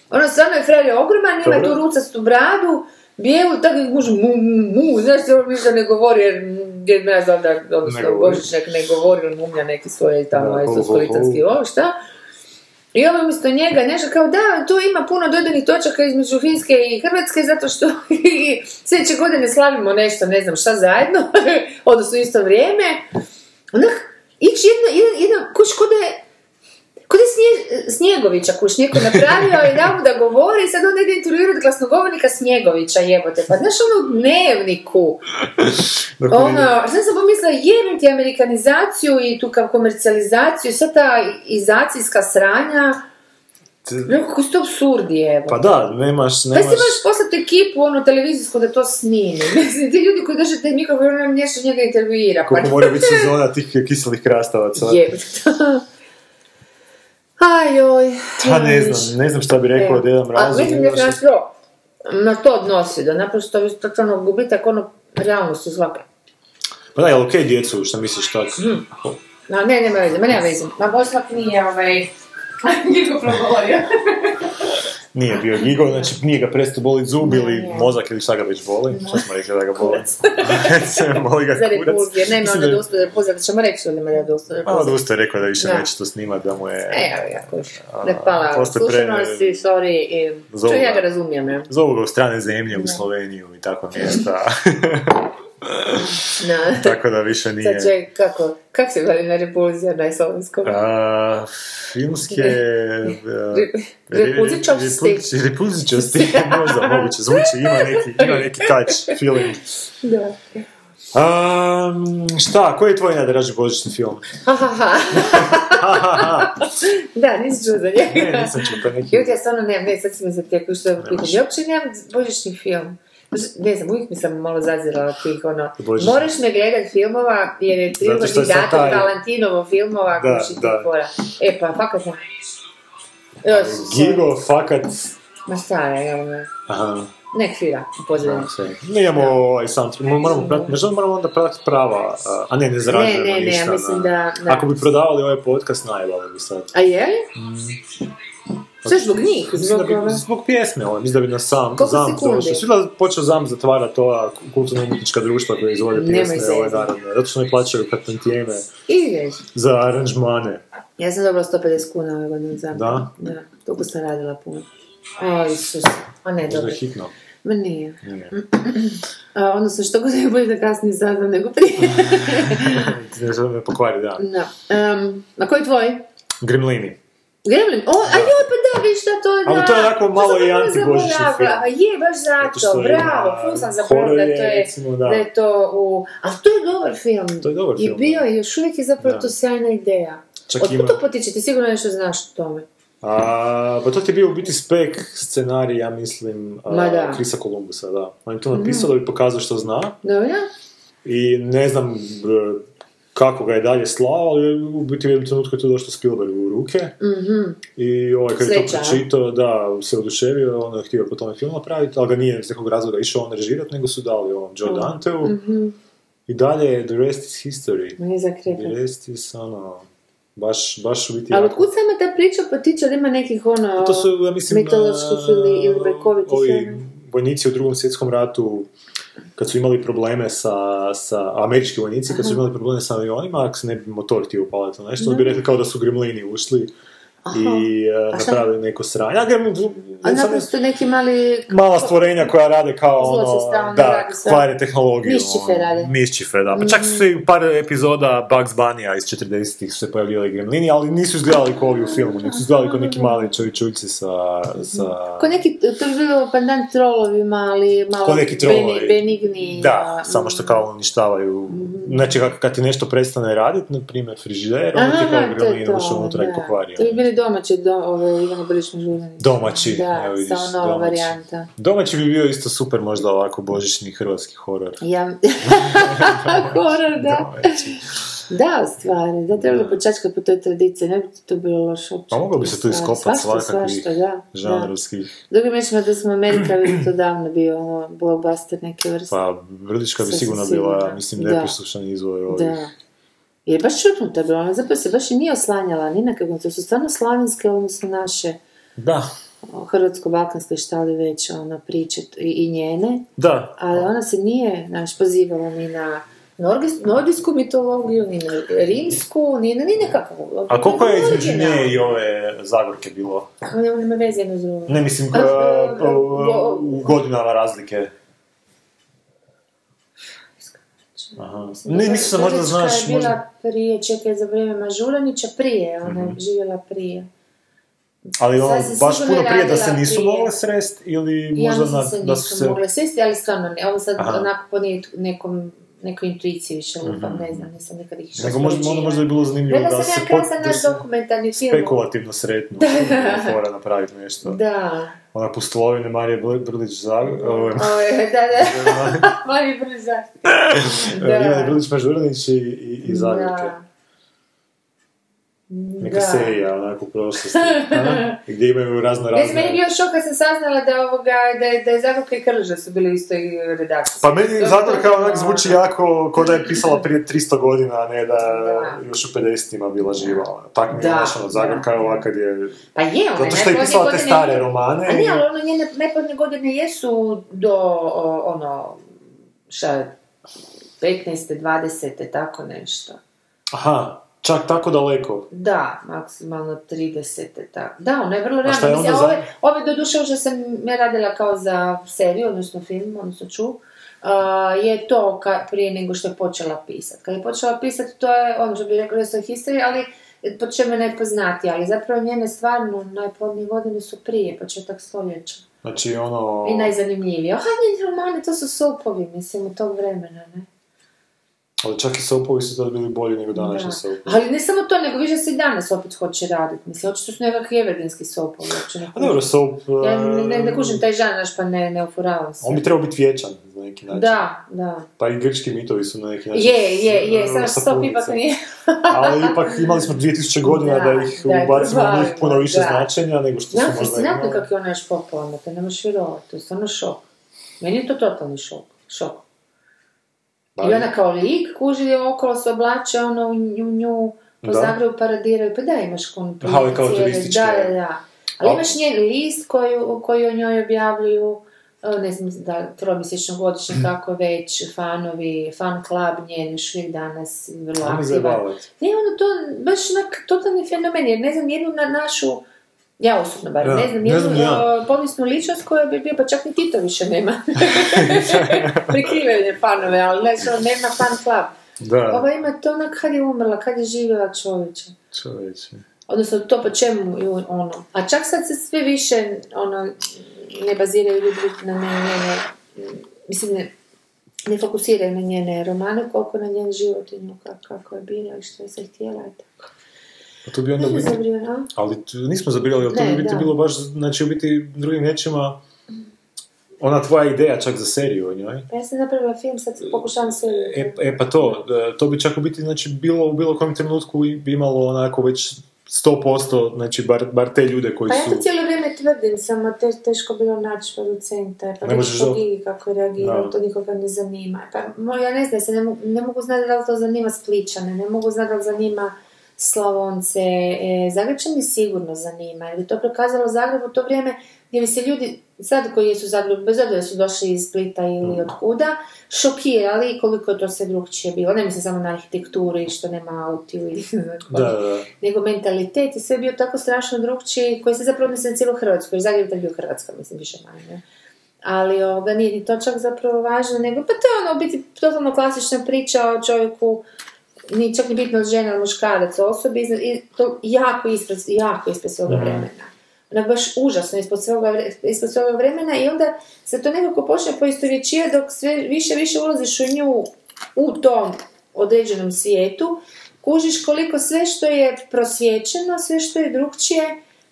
ono stvarno je frajer ogroman, ima tu rucastu bradu, bijelu, tako i gužu, mu, mu, mu, znaš se on ništa ne govori, jer Djed Mraz onda, Ne odnosno govori. Božić nek ne govori, on mumlja neki svoje Da, tamo, ho. ovo, šta? I ovo umjesto njega nešto kao da, tu ima puno dodanih točaka između Finske i Hrvatske zato što i sljedeće godine slavimo nešto, ne znam šta zajedno, odnosno isto vrijeme. Onak, ići jedno, jedan, jedan, kuš ko da je, ko da je snje, Snjegovića kuš neko napravio i dao mu da govori i sad onda ide intervjuirati glasnogovornika Snjegovića jebote. Pa znaš ono u dnevniku, ono, sad sam pomislila, jebim ti amerikanizaciju i tu kao komercijalizaciju, sva ta izacijska sranja, Rekao, kako su to absurdi, evo. Pa da, nemaš, Pa nemaš... si moraš poslati ekipu, ono, televizijsku da to snimi. Mislim, ti ljudi koji drže taj mikrofon, ono, nešto njega intervjuira. Pa Koliko mora biti sezona tih kiselih krastavaca. Jebate. Ajoj. Pa ne znam, ne znam šta bi rekao E, da jedan A razum. mislim da nas to, na to odnosi, da naprosto je totalno gubitak ono realnosti svake. Pa da, jel okej djecu, šta misliš tak? Hmm. No, ne, nema veze, ma nema veze. Ma Boslak nije, ovaj... Niko progovorio. Nije bio gigo, znači nije ga prestao boli zub ili mozak ili šta ga već boli. Šta smo rekli da ga boli? boli ga Za kurac. repulzije, nema da- da uspije repulzija, da ćemo reći da je dosta A repulzija. odustao je rekao da više Da. neće to snimat, da mu je... E, evo ja, kuš. Ne pala slušanosti, sorry, i... Zovu ja ga. razumijem, ne? Zovu ga u strane zemlje, u Sloveniju i takva mjesta. Na. Tako da više nije... Sad ček, kako, kak se veli na repulzija na slovenskom? A, filmske... Re- repulzičavosti. Repulzičavosti, možda moguće, zvuči, ima neki, ima neki touch, feeling. Da. Um, šta, koji je tvoj najdraži božićni film? Ha, ha, ha. da, nisi čuo za njega. Ne, nisam čuo, neki... Ljudi, ja stvarno nemam, ne, sad si mi zatijekao što je pitanje. Ja uopće nemam božićni film. Ne znam, uvijek mi sam malo zazirala tih, ono, Božićni. moraš me gledat filmova, jer je sam datum Valentinovo filmova, Da, kući ti da. fora. E, pa, fakat sam... Gigo, fakat... Ma šta je, evo me. Aha, Nek pozadini. sve. Mi imamo ovaj sam, moramo pratiti, možda moramo onda pratiti prava, a- ne, ne zarađujemo Ne, ne, ne, ništa. ja mislim da- da. Ako bi prodavali ovaj podcast, najvali bi sad. A je li? Sve zbog njih, da zbog bi, zbog pjesme, ovaj, mislim da bi nas sam, Koliko ZAM došao. Svi da počeo ZAM zatvarati ova kulturno-umjetnička društva koje izvode pjesme ove narodne. Zato što ne plaćaju već. za aranžmane. Ja sam dobila 150 kuna ove godine za Da? Da, toliko sam radila puno. O, Isus. A ne, dobro. hitno. Ma nije. Nije. A, odnosno, što god je bolje da kasnije saznam nego prije. Ne želim me pokvari dan. da. Um, a koji tvoj? Gremlini. Gremlin? O, a joj, da, viš da to da... Ali to je onako malo i zaboravila. film. Je, baš Zato što zato, bravo, ful sam zaboravila da to je, recimo, da. da je to u... Ali to je dobar film. To je dobar I film, bio da. je, još uvijek je zapravo Da. to sjajna ideja. Čak Otkud ima- to potiče? Ti sigurno nešto znaš o tome. A, pa to ti je bio u biti spek scenarij, ja mislim, a. Krisa Kolumbusa, da. On je to napisao da bi pokazao što zna Dobro? i ne znam kako ga je dalje slao, ali u biti u jednom trenutku je to došlo Spielbergu u ruke Mhm. i ovaj kad je to pročitao, da, se oduševio, on je htio po tome film napraviti, ali ga nije iz nekog razloga išao on režirati, nego su dali ovom Joe Danteu Mhm. i dalje The Rest is History. Nije za The. Rest is, ono, baš, baš u biti Ali otkud sama ta priča potiče da ima nekih ono To su, ja mislim, mitoloških ili, ili brekovitih ovi vojnici u drugom svjetskom ratu kad su imali probleme sa, sa američki vojnici, kad su imali probleme sa avionima, ako se ne bi motor upaliti ili nešto, onda bi rekli kao da su gremlini ušli i šta? napravili neko sranje. A gremlin, A ne naprosto neki mali... mala stvorenja koja rade kao ono, da, kvare tehnologiju. Mišćife ono, rade. Mišćife, da. Pa čak su se i par epizoda Bugs Bunnya iz 40-ih su se pojavljivali gremlini, ali nisu izgledali kao ovi u filmu, nego su izgledali kao neki mali čovječuljci sa, sa... Ko neki, to bi bilo pandan trolovima, ali malo Ko neki trolovi. beni- benigni. Da, a, samo što kao uništavaju. Znači, kad, ti nešto prestane raditi, na primjer frižider, onda ti kao je gremlin unutra i pokvario. To bi bili domaći, do, ove, Ivana Brlična žuljanić. Domaći, Da, evo vidiš, samo nova domaći. varijanta. Domaći bi bio isto super, možda ovako božićni hrvatski horor. Ja... Horor, da. Domaći. Da, u stvari, da trebali počačkati po toj tradiciji, ne bi to bilo loše uopće. Pa moglo bi se tu iskopati svakakvih žanrovskih. Drugim riječima da smo Amerika bi to davno bio ono, blockbuster neke vrste. Pa, Brlička bi sigurno bila, mislim, neposlušan izvoj ovih. Jer baš čutnuta je bila, ona zapravo se baš i nije oslanjala ni na kako, to su stvarno slavinske, odnosno naše Da, hrvatsko-balkanske šta li već ona priče i, i njene, da. ali ona se nije naš, pozivala ni na nordijsku mitologiju, ni na rimsku, ni na ni nekakvu. A koliko je između nje i ove Zagorke bilo? Ne, nema veze jedno drugim. Ne mislim, A, k- a, u- u godinama razlike. Aha. Ne, mislim da možda znaš, je bila možda... prije, čekaj, za vrijeme Mažuranića, prije, ona Mhm. je živjela prije. Ali ono, baš puno je prije da se nisu prije. mogle srest ili Ja možda mislim na, se da nisu su se... mogle sesti, ali stvarno ne. Ovo sad Aha. onako po nekom, nekoj intuiciji više lupam, ne znam, nisam nikad ih išla. Nego možda, onda možda je bilo zanimljivo da sam se, krasan da naš dokumentarni film. spekulativno sretnu. Fora napraviti nešto. Da. Ona pustolovine Marije Br- Brlić Zag... ovo da, da. Mali brza. Ivana Brlić Mažuranić i, i, i Zagorke. Da. Neka Da. serija, onako prošlosti. Gdje imaju razno Ne znam, razne... meni je bio šok kad sam saznala da, ovoga, da, je- da je Zagorka i Krža su bili u istoj redakciji. Pa meni Zagorka onak zvuči jako ko da je pisala prije 300 godina, a ne da Da. još u 50-ima bila živa. ono. Tak mi je ono, Zagorka je kad je... Pa je, ona Zato što je pisala te stare romane. A i- nije, ali ono njene najplodnije godine jesu do, o, ono, šta, 15. 20. tako nešto. Aha, čak tako daleko. Da, maksimalno 30. tako. Da, ona je vrlo je Mislim, onda ove, za- ove do duše što sam ja radila kao za seriju, odnosno film, odnosno ču, a, je to ka, prije nego što je počela pisati. Kad je počela pisati, to je, ono što bi rekla, rest of history, ali po čemu je najpoznatija, ali zapravo njene stvarno najplodnije godine su prije, početak stoljeća. Znači, ono... I najzanimljivije. Aha, njeni romani, to su sopovi, mislim, u tog vremena, ne? Ali čak i sopovi su tad bili bolji nego današnji Da. sopovi. Ali ne samo to, nego više se i danas opet hoće raditi. Mislim, očito su nekakvi evergrinski sopovi, uopće ne A dobro, soap... Ja ne, ne, ne kužim taj žanr, pa ne, ne se. On bi trebao biti vječan, na neki način. Da, da. Pa i grčki mitovi su na neki način... Je, je, je, samo sa što ipak punicom. nije. Ali ipak imali smo 2000 godina da, Da, ih da, ubacimo u njih puno više da. značenja nego što Ja, su možda imali. kako je ona još popularna, to ne možeš vjerovati, to je stvarno šok. Meni je to totalni šok, šok. I ona kao lik kuži okolo se oblače, ono u nju, nju po Da. Zagrebu paradiraju, pa da imaš Aha, ali kao cijele- turističke. Da, da, da. Ali Al- imaš njen list koji, koji o njoj objavljuju, ne znam da tromjesečno godišnje kako već, fanovi, fan club njen još uvijek danas vrlo aktivan. Ne, ono to baš onak totalni fenomen, jer ne znam jednu na našu, ja osobno bar, Da, ne znam jednu ja. uh, povijesnu ličnost koja bi bio, pa čak ni Tito više nema. Prikrivene fanove, ali ne znam, nema fan club. Da, Ova ima to onak kad je umrla, kad je živjela čovječe. čovječe. Odnosno to po čemu ono. A čak sad se sve više ono, ne baziraju ljudi na ne, njene, mislim ne, ne fokusiraju na njene romane koliko na njen život i nju kako, kako je bila i što je se htjela i tako. Pa to bi onda biti... Ali nismo zabirali, ali to bi biti bilo baš, znači u biti drugim riječima, ona tvoja ideja čak za seriju o njoj. Pa ja sam napravila film, sad pokušavam se... E, e pa to, e, to bi čak u biti znači, bilo u bilo kojem trenutku i- bi imalo onako već 100%, znači bar, bar te ljude koji Pa ja su... to cijelo vrijeme tvrdim, samo te, teško bilo naći producenta, pa Ne možeš do- kako je reagirao, Da. to nikoga ne zanima. Pa ja ne znam, se ne, mogu, ne mogu znati da li to zanima Spličane, ne mogu znati da li zanima Slavonce, e, Zagrebčani sigurno zanima, jer bi to prokazalo Zagreb u to vrijeme gdje bi se ljudi, sad koji jesu u Zagrebu, bez obzira da su došli iz Splita ili od kuda, šokirali koliko je to sve drugčije bilo. Ne mislim samo na arhitekturu i što nema auti ili Da, da, nego mentalitet i sve je bio tako strašno drugčiji koji se zapravo odnosi na cijelu Hrvatsku, jer Zagreb je bio Hrvatska, mislim, više manje. Ali ovoga, nije ni to čak zapravo važno, nego pa to je ono, biti totalno klasična priča o čovjeku, ni čak ni bitno žena ili muškarac, osobi, izna- i to jako ispred, jako ispred svoga vremena. Onak baš užasno ispod svoga, ispod svoga vremena i onda se to nekako počne poistovjećivati dok sve više više ulaziš u nju u tom određenom svijetu, kužiš koliko sve što je prosvjećeno, sve što je drugčije,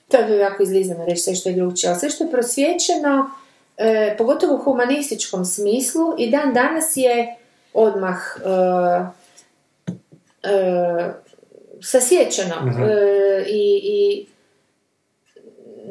to je jako izlizano reći sve što je drugčije, ali sve što je prosvjećeno, e, pogotovo u humanističkom smislu, i dan danas je odmah e, e, sasjećeno e, i, i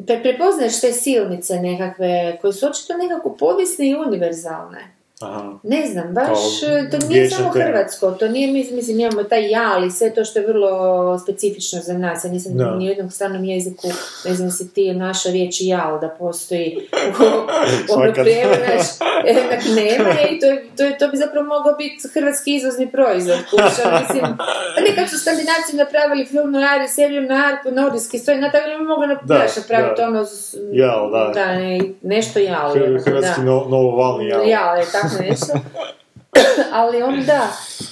pre- prepoznaješ te silnice nekakve, koje su očito nekako povijesne i univerzalne. Aha. Ne znam, baš Kao e, to nije samo tema. hrvatsko, to nije, mis- mislim, imamo taj jal i sve to što je vrlo specifično za nas. Ja nisam Da. ni u jednom stranom jeziku, ne znam si ti naša riječ jal da postoji ono prevodaš, jednak nema je i to, to, to bi zapravo mogao biti hrvatski izvozni proizvod. ali mislim, pa nekad su skandinavci napravili film noir i seriju noir po nordijski stoji, na tako bi mogli Da, napraviti da. ono, s- Jal, da. ne, nešto jal. Hrvatski da. no, novovalni jal. Ja, je tako nešto. Ali on da.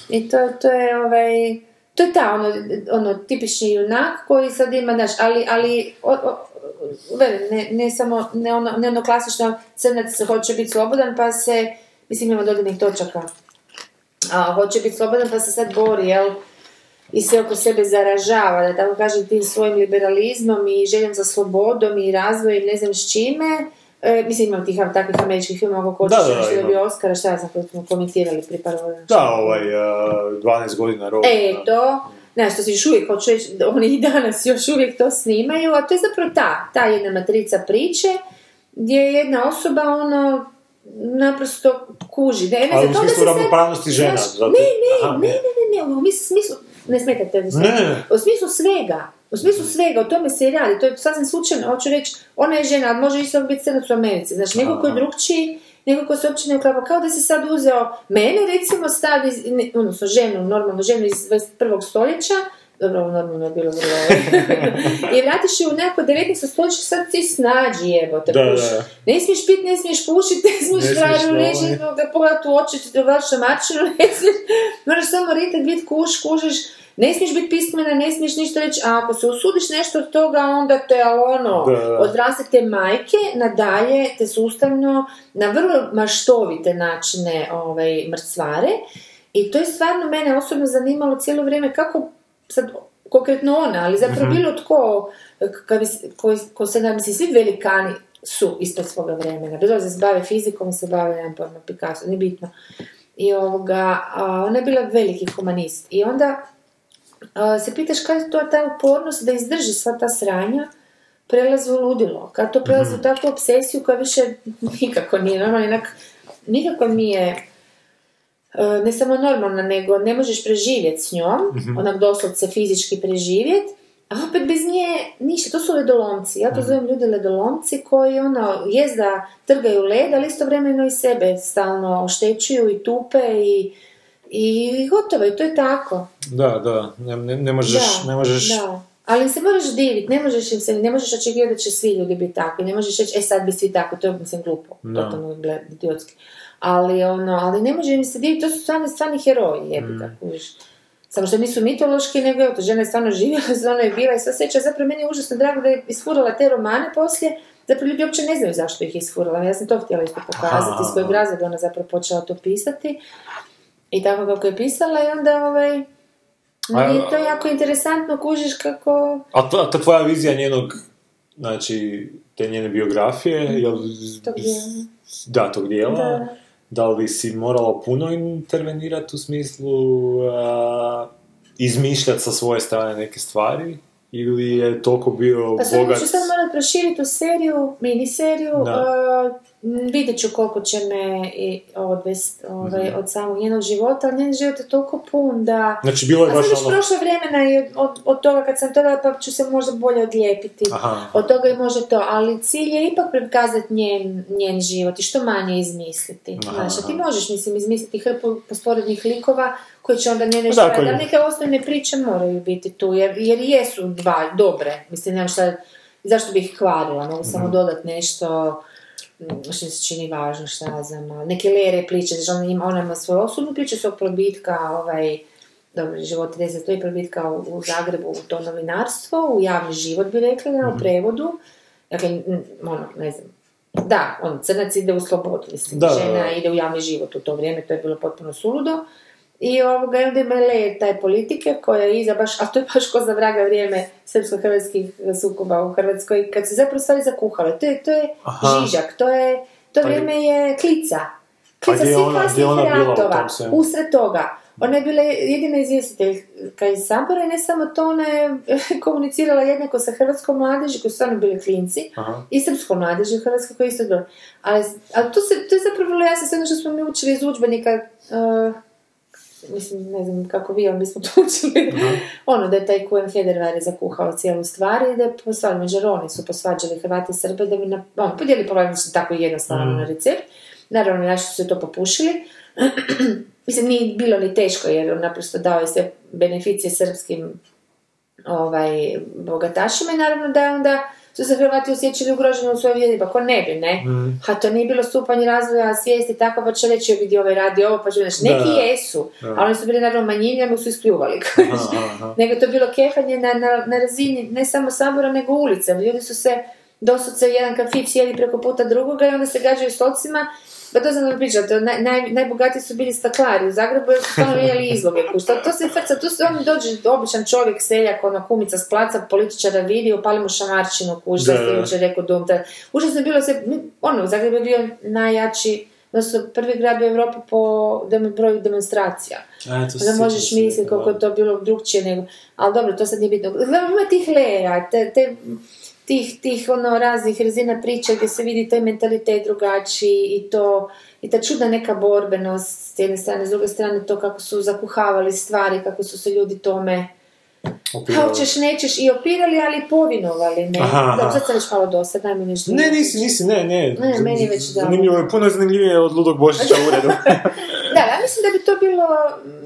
I to, to je ovaj... To je ta, ono, ono, tipični junak koji sad ima, znaš, ali, ali o, o, ne, ne samo, ne ono, ne ono klasično crnac hoće biti slobodan, pa se, mislim, ima dodanih točaka, a hoće biti slobodan, pa se sad bori, jel, i sve oko sebe zaražava, da tako kažem, tim svojim liberalizmom i željom za slobodom i razvojem, ne znam s čime. E, mislim, imam tih takvih američkih filmova kako Da, hoćeš da, da, imam. bio Oscara, šta ja znam koji smo komentirali pri par godina. Da, ovaj, uh, 12 godina rok. E, to, znaš, što se još uvijek, hoću reći, da oni i danas još uvijek to snimaju, a to je zapravo ta, ta jedna matrica priče, gdje je jedna osoba, ono, naprosto kuži. Ne, ne, Ali u to da smislu ravnopravnosti žena, Znaš, ne, ne, Aha, ne, ne. ne, ne, ne, u mis- smislu, ne smetate da Ne, ne. u smislu svega, u smislu svega, o tome se i radi, to je sasvim slučajno, hoću reći, ona je žena, ali može isto biti crnac u Americi, znači neko ko je drugčiji, neko ko se uopće ne uklapa, kao da si sad uzeo mene, recimo, stav iz, ne, odnosno ženu, normalnu ženu iz 21. stoljeća, dobro, ovo normalno je bilo vrlo, i vratiš je u neko 19. stoljeće, sad ti snađi, evo, te Da, da. Ne smiješ pit, ne smiješ pušiti, ne smiješ Ne smiješ, da, reći, ovaj. ga pogledati u oči, ti vaša mačinu, ne smiješ, moraš samo ritat, bit kuš, kužiš, ne smiješ biti pismena, ne smiješ ništa reći, a ako se usudiš nešto od toga, onda te, ono, Da, da. od vlastite majke nadalje te sustavno na vrlo maštovite načine ovaj, mrcvare. I to je stvarno mene osobno zanimalo cijelo vrijeme kako, sad konkretno ona, ali zapravo bilo tko, koji, ko se nam svi velikani su ispred svoga vremena. Bilo da se bave fizikom, se bave, nemam pojma, Picasso, nije bitno. I ovoga, a ona je bila veliki humanist. I onda se pitaš kada je to ta upornost da izdrži sva ta sranja, prelazi u ludilo. Kad to prelazi u takvu obsesiju koja više nikako nije normalna, inak nikako nije e, ne samo normalna, nego ne možeš preživjeti s njom, onak doslovce fizički preživjeti, a opet bez nje ništa, to su ledolomci. Ja to zovem ljudi ledolomci koji ono, jest da trgaju led, ali istovremeno i sebe stalno oštećuju i tupe i, i gotovo, i to je tako. Da, da, ne, ne, možeš, Da, ne možeš... Da. Ali se moraš diviti, ne možeš im se, ne možeš očekivati da će svi ljudi biti takvi, ne možeš reći, e sad bi svi tako, to je mislim glupo, Da. totalno idiotski. Ali ono, ali ne može im se diviti, to su stvarni, stvarni heroji, jebi Mm. ga, kužiš. Samo što nisu mitološki, nego evo, to žena je stvarno živjela, ona je bila i sva sreća, zapravo meni je užasno drago da je isfurala te romane poslije, zapravo ljudi uopće ne znaju zašto ih je isfurala, ja sam to htjela isto pokazati, iz kojeg razloga ona zapravo počela to pisati, i tako kako je pisala i onda ovaj, Meni je to jako interesantno, kužiš kako... A ta, ta tvoja vizija njenog, znači, te njene biografije, jel... Tog dijela. Da, tog dijela. Da. Da li si morala puno intervenirati u smislu a, izmišljati sa svoje strane neke stvari? Ili je toliko bio Pa sad bogat... ću sad morat proširiti u seriju, miniseriju, Da. uh, vidjet ću koliko će me i odvest ovaj, Mhm. od samog njenog života, ali njen život je toliko pun da... Znači, bilo je baš ono... prošlo vremena i od, od, od toga kad sam to dala, pa ću se možda bolje odlijepiti. Aha. Od toga i može to, ali cilj je ipak prikazati njen, njen život i što manje izmisliti. Aha, Znaš, a ti možeš, mislim, izmisliti hrpu sporednih likova koji će onda njene Da, život, koji- ali neke osnovne priče moraju biti tu, jer, jer jesu dva dobre. Mislim, nemam šta, zašto bih ih kvarila, mogu samo dodati nešto mm, što se čini važno, šta ja znam, neke lere priče, znači ona ima, ona ima svoju osobnu priču, svog probitka, ovaj, dobro, život ide to i probitka u, u Zagrebu, u to novinarstvo, u javni život bi rekli, na, u prevodu, dakle, ono, ne znam, da, on, crnac ide u slobodu, mislim, Da, da, žena da. ide u javni život u to vrijeme, to je bilo potpuno suludo. I ovoga, onda ima taj politike koja je iza baš, a to je baš ko za vraga vrijeme srpsko-hrvatskih sukoba u Hrvatskoj, kad se zapravo stvari zakuhale. To je, to je Aha. žižak, to je, to Pa vrijeme je klica. Klica gdje je svih kasnih ratova, usred toga. Ona je bila jedina izvjestiteljka iz Sabora i ne samo to, ona je komunicirala jednako sa hrvatskom mladeži, koji su stvarno bili klinci, Aha. i srpskom mladeži u Hrvatskoj koji isto dobro. Ali, ali to, se, to je zapravo jasno sve ono što smo mi učili iz udžbenika, uh, mislim, ne znam kako vi, ali mi smo to učili, ono da je taj Kujem Federer zakuhao cijelu stvar i da je posvađali, Mađaroni su posvađali Hrvati i Srbe da bi na, on, podijeli polovično tako jednostavno na recept. Naravno, naši su se to popušili. Mislim, nije bilo ni teško jer on naprosto dao je sve beneficije srpskim ovaj, bogatašima i naravno da je onda su se Hrvati osjećali ugroženi u vjeri, pa ko ne bi, ne? A to nije bilo stupanje razvoja svijesti tako, pa će reći vidi ovaj radi ovo, pa će znači, neki Da. jesu, ali oni su bili naravno manjini, ali su ispljuvali. Aha, aha. nego to bilo kehanje na, na, na razini ne samo sabora, nego ulice. Ljudi su se doslovce jedan kafić sjeli preko puta drugoga i onda se gađaju stolcima pa to sam vam pričala, to naj, naj, najbogatiji su bili staklari u Zagrebu jer su stalno mijenjali izloge. kušta. To se frca, tu se on dođe običan čovjek, seljak, ono kumica s placa, političara vidi, upali mu šamarčinu, kušta, Da, da, da. da. jučer rekao dum. Da. Užasno je bilo se, ono, u Zagrebu je bio najjači, odnosno prvi grad u Europi po dem, broju demonstracija. E, to Onda možeš misliti koliko da. je to bilo drugčije nego... Ali dobro, to sad nije bitno. Uglavnom ima tih lera, te, te, tih, tih ono raznih razina priče gdje se vidi taj mentalitet drugačiji i to i ta čudna neka borbenost s jedne strane, s druge strane to kako su zakuhavali stvari, kako su se ljudi tome Opirali. hoćeš, nećeš i opirali, ali i povinovali, ne? Aha. Dobro, sad sam već malo dosad, daj mi nešto. Ne, nisi, nisi, ne, ne. Ne, meni već da. Zanimljivo je, puno je zanimljivije od Ludog Božića u uredu. Da, ja mislim da bi to bilo,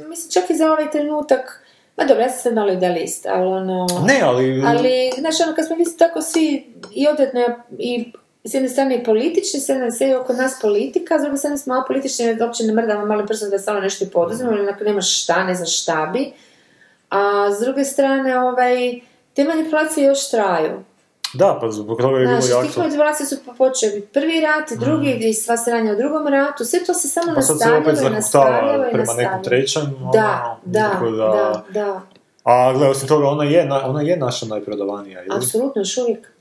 mislim čak i za ovaj trenutak, ma dobro, ja sam sad malo idealist, ali ono... ne, ali... Ali, znaš, ono, kad smo mi tako svi i odredno i s jedne strane i politični, s jedne strane oko nas politika, s druge strane smo apolitični, jer uopće ne mrdamo malo prstom da samo nešto i poduzmemo, ili onako nemaš šta, ne znaš šta bi. A s druge strane, ovaj, te manipulacije još traju. Da, pa zbog toga je bilo Znači, jako... manipulacija su počeli prvi rat, drugi i sva sranja u drugom ratu, sve to se samo Mm. Pa nastavljalo i nastavljalo i prema nastavljalo. nekom trećem. Da, ono, da, tako da, da, A gle, osim toga, ona je, na- ona je naša najprodavanija, ili? apsolutno, još uvijek.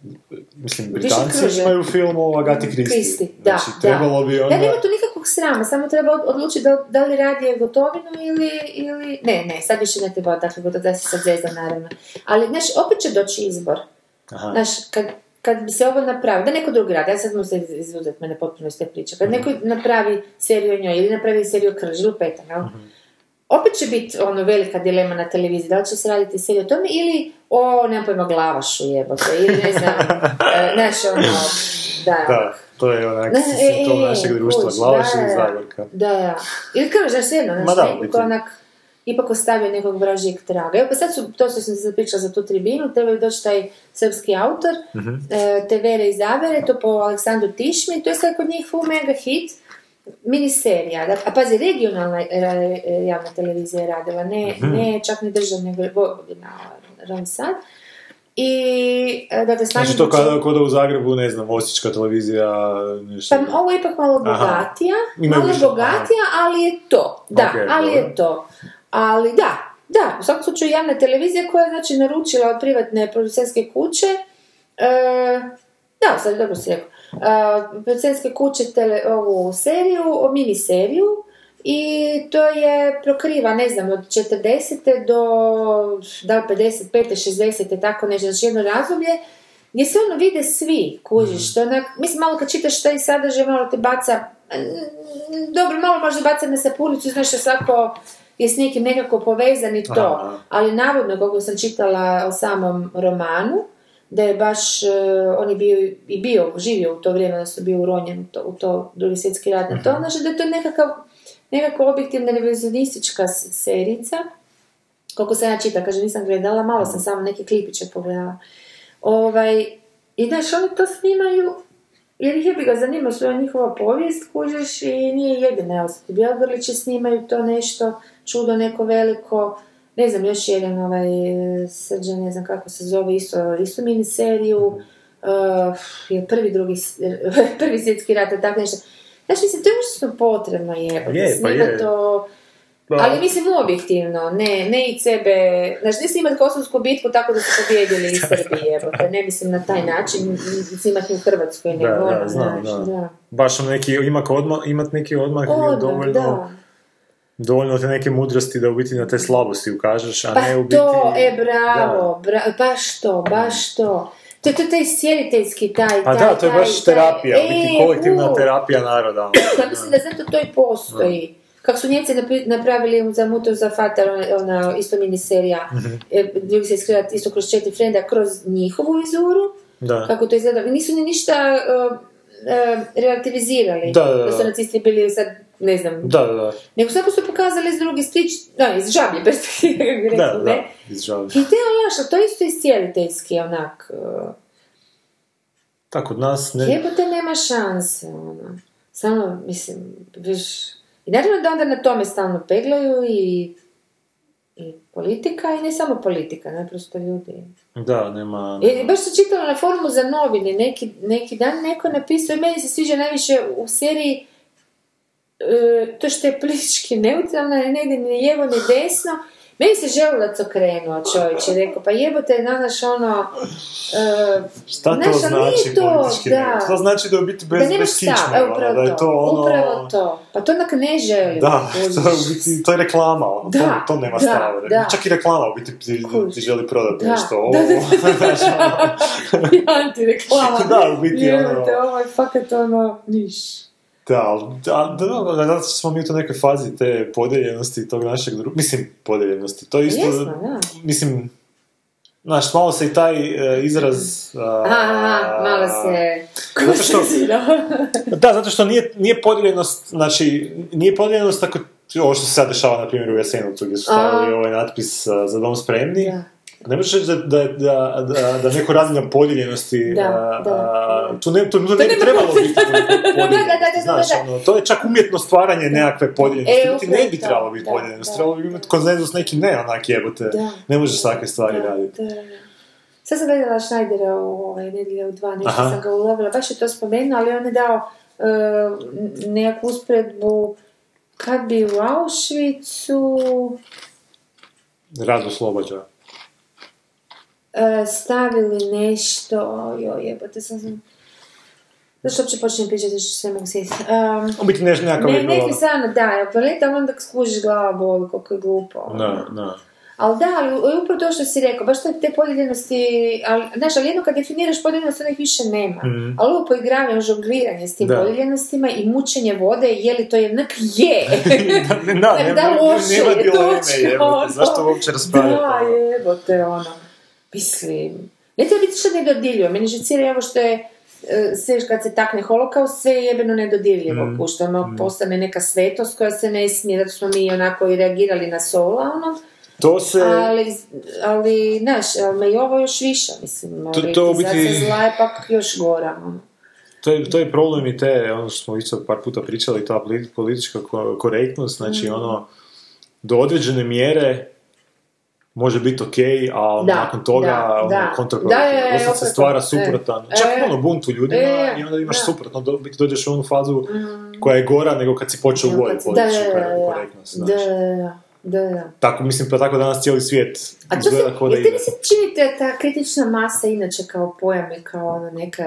Mislim, Britanci imaju film o Agati Kristi. Kristi, da, znači, da. trebalo bi onda... Da, nema tu nikakvog srama, samo treba od- odlučiti da, da li radi gotovinu ili, ili... Ne, ne, sad više ne treba, dakle, da se sad zezam, naravno. Ali, znaš, opet će doći izbor. Aha. Znaš, kad, kad bi se ovo napravio, da neko drugi radi, ja sad možda izuzeti mene potpuno iz te priče, kad neko napravi seriju o njoj ili napravi seriju o krži, lupetam, jel? Opet će biti ono velika dilema na televiziji, da li će se raditi serija o tome ili o, nemam pojma, glavašu jebote, ili ne znam, e, znaš, ono, da. Da, to je onak simptom e, e, našeg društva, kuć, glavaš ili. Zagorka. Da, da. Ili krž, znaš, jedno, znaš, neko onak ipak ostavio nekog vražijeg traga. Evo, pa sad su, to što sam se zapričala za tu tribinu, trebaju doći taj srpski autor, Mhm. e, te Vere iz Zavere, to po Aleksandru Tišmi, to je sad kod njih full mega hit, miniserija, da, a pazi, regionalna e, e, javna televizija je radila, ne, Mhm. ne čak ni državna, nego je Vojvodina, Ram Sad. I, e, dakle, Znači to kada, kod u Zagrebu, ne znam, Osječka televizija, nešto... Pa ovo je ipak malo bogatija, malo više, bogatija, ali je to. Da, Ok, ali dobro. je to. Ali da, Da, u svakom slučaju javna televizija koja je znači naručila od privatne producentske kuće, e, da, sad dobro si rekao, e, producentske kuće tele, ovu seriju, o miniseriju, i to je prokriva, ne znam, od 40. do da li 55. 60. tako nešto, znači jedno razdoblje, gdje se ono vide svi, kužiš, to onak, mislim, malo kad čitaš taj sadržaj, malo te baca, dobro, malo možda baca na sapunicu, znaš svako je s nekim nekako povezan i to, Aha. ali navodno, kako sam čitala o samom romanu, da je baš, e, on je bio i bio, živio u to vrijeme, da su bio uronjen u to, u to drugi svjetski rat. Na to, znači da je to nekakav, nekako objektivna revizionistička serica, koliko sam ja čita, kaže nisam gledala, malo sam samo neke klipiće pogledala. Ovaj, I znaš, oni to snimaju, jer ih je bi ga zanima što je njihova povijest, kužiš, i nije jedina, evo Bjelgrlići snimaju to nešto, čudo neko veliko, ne znam, još jedan ovaj, srđan, ne znam kako se zove, isto, isto miniseriju, uh, je prvi, drugi, prvi svjetski rat, tako nešto. Znaš, mislim, to je užasno potrebno jebati, Je, pa snimat je. to, Pa- ali mislim objektivno, ne, ne i sebe, znači ne snimat kosovsku bitku tako da su pobjedili iz Srbije, jebote, ne mislim na taj način snimati u Hrvatskoj, nego ono, znaš, da. da. Baš ono neki, ima odmah, imat neki odmah Odmah, dovoljno, da. Dovoljno te neke mudrosti da u biti na te slabosti ukažeš, a Pa ne u biti... to, e, bravo, bra- baš to, baš to. To je to taj sjeliteljski taj, Pa taj, da, to je taj, baš taj- terapija, u biti E, kolektivna u. terapija naroda. ono. Ja mislim da zato to i postoji. Kako su Njemci napravili za Mutu za Fatar, ona, ona isto miniserija, Mhm. e, drugi se iskredat isto kroz četiri frenda, kroz njihovu vizuru, Da. kako to izgleda. Nisu ni ništa uh, relativizirali. Da, da, da. su nacisti bili sad, ne znam, Da, da, da. nego samo su pokazali iz drugi strič, da, iz žablje perspektive, kako bi rekli, Da, da, ne? izžalim. I te znaš, a to isto iscijeliteljski, onak, uh, Tako, od nas ne... jebote nema šanse, ono. Samo, mislim, viš... I naravno da onda na tome stalno peglaju i, i politika, i ne samo politika, naprosto ljudi. Da, nema... I baš sam čitala na forumu za novine, neki, neki dan neko napisao, i meni se sviđa najviše u seriji e, to što je politički neutralna, ne ide ni lijevo ni desno, meni se želudac okrenuo čovječ i rekao, pa jebote, znaš ono, e, Šta to znaš, znači to, da. To znači da je biti bez, da bez kičme, evo ono, upravo da je to ono... upravo to. Pa to onak ne želim. Da, to biti, to je reklama, ono, Da, to, to nema da, stava. da. Čak i reklama u biti ti, ti želi prodati Da, nešto. ovo, da, da, da, antireklama. Da, u biti, ono- Jebote, ovo je fakat ono, niš. Da, ali, da, da, da, zato što smo mi u nekoj fazi te podeljenosti tog našeg društva, mislim, podeljenosti, to isto, Jesmo, da. mislim, znaš, malo se i taj e, izraz... a, Aha, malo se... Zato što-. Da, zato što nije, nije podijeljenost, znači, nije podijeljenost tako, ovo što se sad dešava, na primjer, u Jasenovcu, gdje su stavili ovaj natpis za dom spremni. Da. Ne možeš reći da, da, da, da, neko razina podijeljenosti, Da, a, da, a, tu ne, tu, tu ne bi trebalo biti podijeljenosti, znaš, ono, to je čak umjetno stvaranje nekakve podijeljenosti, E, biti ne bi trebalo biti podijeljenosti, trebalo bi imati konsenzus neki ne, onak jebote, Da. ne možeš takve stvari raditi. Sad sam gledala Schneidera u ovaj, nedjelje u dva, nešto Aha. sam ga ulovila, baš je to spomenuo, ali on je dao e, nekakvu usporedbu kad bi u Auschwitzu Rad oslobađa. E, stavili nešto, joj jebote, sam sam... Zašto uopće počnem pričati što se ne mogu sjetiti? Um, U biti nešto nekakav ne, neki stvarno da, je opalita, ali onda skužiš glava boli, koliko je glupo. ono. Da, da. Ali da, ali u- upravo to što si rekao, baš te, te podijeljenosti, ali, znaš, ali jedno kad definiraš podijeljenost, onda ih više nema. Mhm. Ali ovo poigravanje, žongliranje s tim Da. podijeljenostima i mučenje vode, je li to jednak je? da, ne, da, Da, ne, da, loše nema je, točno, ono. zašto uopće raspravljati? da, ono? jebote, ono. Mislim, ne treba biti što nedodirljivo. Meni žicira ovo što je e, sve kad se takne holokaust, sve je jebeno nedodirljivo, Mm. mm. što ono postane neka svetost koja se ne smije, zato smo mi onako i reagirali na sola, ono, To se... ali, ali, znaš, ali me i ovo još više, mislim, To- to u biti- zla je pak još gora, ono. To je, to je problem i te, ono što smo isto par puta pričali, ta poli- politička ko- korektnost, znači Mm. ono, do određene mjere može biti ok, a Da, nakon toga da, ono, da. kontraproduktivno. Da, se stvara suprotan, E. čak ono bunt u ljudima E, i onda imaš da. suprotno, do, biti dođeš u onu fazu koja je gora nego kad si počeo uvojiti kad si- da, da, da, da. korektnost, Da, da, da. Da, da. Tako, mislim, pa tako danas cijeli svijet A to izgleda kao da se činite ta kritična masa inače kao pojam i kao ono neka,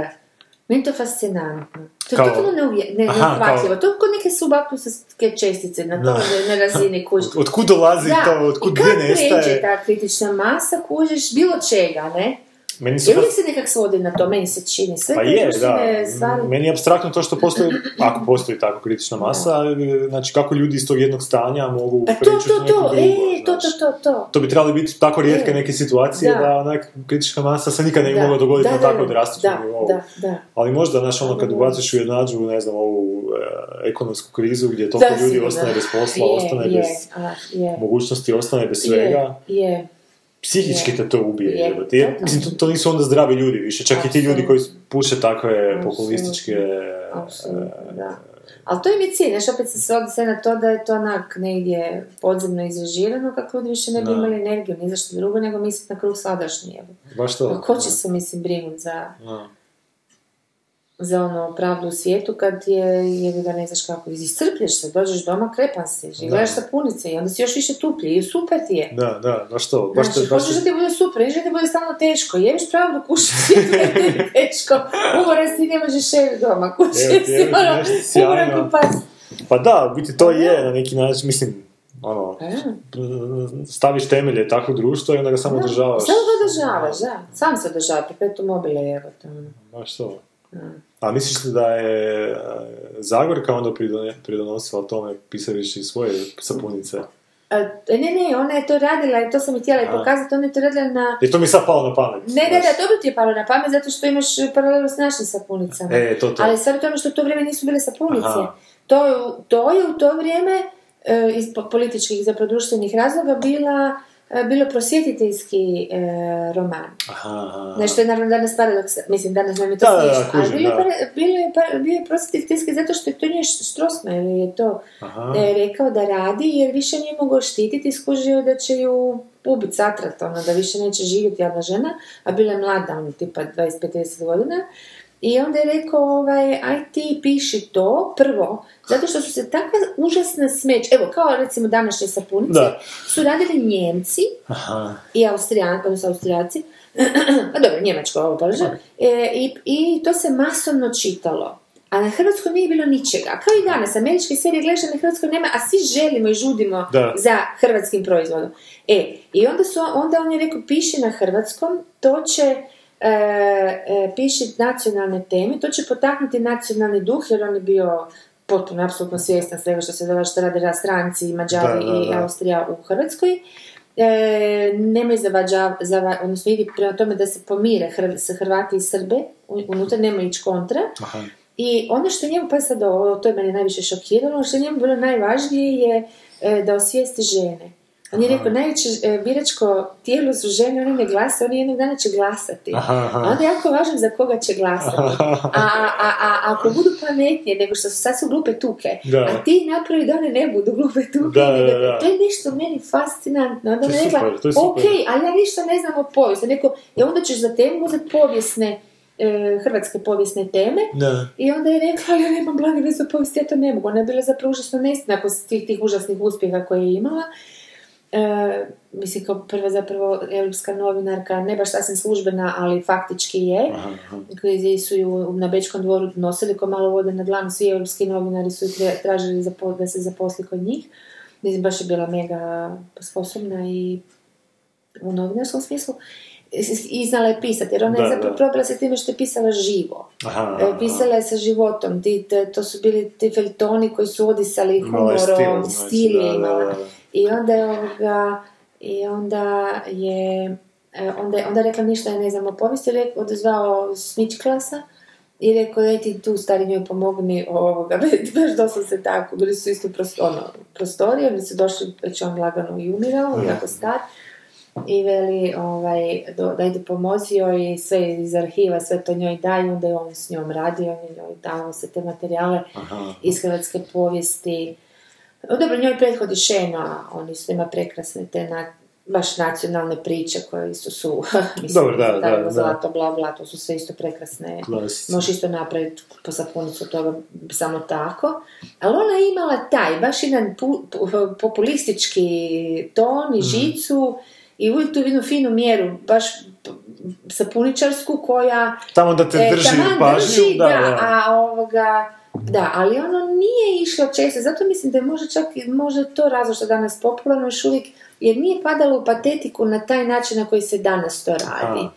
meni to fascinantno. To je Kao- totalno neuvje, ne, Aha, neuhvatljivo. kao- To je kod neke subakusovske čestice na, Da. to, na razini kuž. Od, otkud dolazi to, otkud i gdje kako pređe nestaje? ta kritična masa, kužiš bilo čega, ne? Meni I uvijek se nekak svodi na to, meni se čini. Sve Pa je, da. stvari. Meni je abstraktno to što postoji, ako postoji tako kritična masa, znači kako ljudi iz tog jednog stanja mogu A to, preći to, to, drugo, e, to, to, to, to. To bi trebali biti tako rijetke E, neke situacije da. da, onak kritička masa se nikad ne bi mogla dogoditi da, na tako da, drastičnom da, nivou. Da, da. Ali možda, znaš, ono, kad ubaciš u jednadžu, ne znam, ovu e, ekonomsku krizu gdje toliko ljudi ostane bez posla, ostane bez mogućnosti, ostane bez svega, Je, je. Psihički Je. te to ubije. Je. Jer, totalno. mislim, to, to nisu onda zdravi ljudi više, čak i ti ljudi koji puše takve populističke... Apsolutno, da. Ali to im je cilj, znaš, opet se svodi sve na to da je to onak negdje podzemno izrežirano kako ljudi više ne bi imali energiju, ni za što drugo, nego misliti na kruh sadašnji. Evo. Baš to. Pa ko će se, mislim, brinut za, Da. Za ono pravdu u svijetu kad je, jebi ga ne znaš kako, iscrplješ se, dođeš doma, krepan si, gledaš sapunice i onda si još više tuplji i super ti je. Da, da, baš to. Baš Znači, hoćeš da ti bude super, nećeš da ti bude stalno teško, jebiš pravo da kušiš svijetu da ti je teško, umoran si, ne možeš ševi doma, ti, si, ono, umoran ko pas. Pa da, biti to je na neki način, mislim, ono, E, staviš temelje takvog društva i onda ga samo da, održavaš. Samo ga održavaš, da, sam se održava, perpetu mobile, evo to, ono. Baš to. A misliš li da je e, Zagorka onda pridonosila tome pisajući svoje sapunice? A, ne, ne, ona je to radila i to sam i htjela i pokazati, ona je to radila na... Jer to mi sad palo na pamet. Ne, ne, da, dobro ti je palo na pamet zato što imaš paralelu s našim sapunicama. E, to, to. Ali stvar u tome što u to vrijeme nisu bile sapunice. Aha. To, to je u to vrijeme e, iz po- političkih, zapravo društvenih razloga bila, e, bilo prosvjetiteljski e, roman. Aha. Nešto je naravno danas paradoks, mislim danas nam je to smiješno, ali bilo je, da. para- bilo je, pa- bio je prosvjetiteljski zato što je to nije Strossmayer je to e, rekao da radi jer više nije mogao štititi, skužio da će ju ubiti satrat, ono, da više neće živjeti jedna žena, a bila je mlada, ono, tipa 25-30 godina. I onda je rekao, ovaj, aj ti piši to prvo, zato što su se takva užasna smeć, evo, kao recimo današnje sapunice, Da. su radili Njemci, Aha. i Austrijan, odnosno Austrijaci, a dobro, Njemačko ovo e, i, i to se masovno čitalo. A na Hrvatskoj nije bilo ničega. Kao i danas, američke serije gledaš, na Hrvatskoj nema, a svi želimo i žudimo Da. za hrvatskim proizvodom. E, i onda, su, onda on je rekao, piši na hrvatskom, to će piši nacionalne teme, to će potaknuti nacionalni duh, jer on je bio potpuno, apsolutno svjestan svega što se događa, što rade stranci, Mađari Da, da, i da. Austrija u Hrvatskoj. E, nemoj zavađa, zava, odnosno idi prema tome da se pomire Hr, sa Hrvati i Srbe, u- unutra nema ići kontra. Aha. I ono što njemu, pa sad ovo, to je mene najviše šokiralo, ono što je njemu bilo najvažnije je e, da osvijesti žene. On je rekao, najveće e, biračko tijelo su žene, one ne glasa, oni jednog dana će glasati. Aha. A onda je jako važno za koga će glasati. A, a, a, a ako budu pametnije nego što su sad su glupe tuke, Da. a ti napravi da one ne budu glupe tuke, Da, nego- da. to je nešto meni fascinantno. Onda je rekla, super, to je ok, ali ja ništa ne znam o povijesti. Neko, I onda ćeš za temu uzeti povijesne, e, hrvatske povijesne teme, Da. i onda je rekla, ja nemam blage veze o povijesti, ja to ne mogu. Ona je bila zapravo užasno nestina nakon svih tih užasnih uspjeha koje je imala. E, mislim, kao prva zapravo europska novinarka, ne baš sasvim službena, ali faktički je, Aha, su ju na Bečkom dvoru nosili ko malo vode na dlanu, svi europski novinari su tražili da se zaposli kod njih. Mislim, baš je bila mega sposobna i u novinarskom smislu. I znala je pisati, jer ona Da, je zapravo probila se time što je pisala živo. Aha, E, aha. Pisala je sa životom, ti, to su bili ti feltoni koji su odisali humorom, stil, znači, je da, imala. I onda je ovoga, i onda je, e, onda je, onda je rekla ništa, ne znam o povijesti, rekao, odazvao snić klasa i rekao, daj ti tu stari njoj pomogni ovoga, baš doslovno se tako, bili su isto prosto, ono, prostorije, oni su došli, već on lagano i umirao, jako star, i veli ovaj, do, da ide joj i sve iz arhiva, sve to njoj daju, onda je on s njom radio, on je njoj dao sve te materijale Aha. iz hrvatske povijesti. Dobro, njoj prethodi Šeno, a oni su ima prekrasne te na, baš nacionalne priče koje isto su, mislim, Dobro, da, da, da. zlato, bla, bla, to su sve isto prekrasne. Klasici. Možeš isto napraviti po sapunicu toga samo tako. Ali ona je imala taj, baš jedan pu- pu- populistički ton Mhm. i žicu i uvijek tu jednu finu mjeru, baš sapuničarsku koja Tamo da te E, drži pažnju, drži, da, da. a ovoga, da, ali ono nije išlo često, zato mislim da je možda čak i možda to razlog što danas popularno još uvijek, jer nije padalo u patetiku na taj način na koji se danas to radi. A.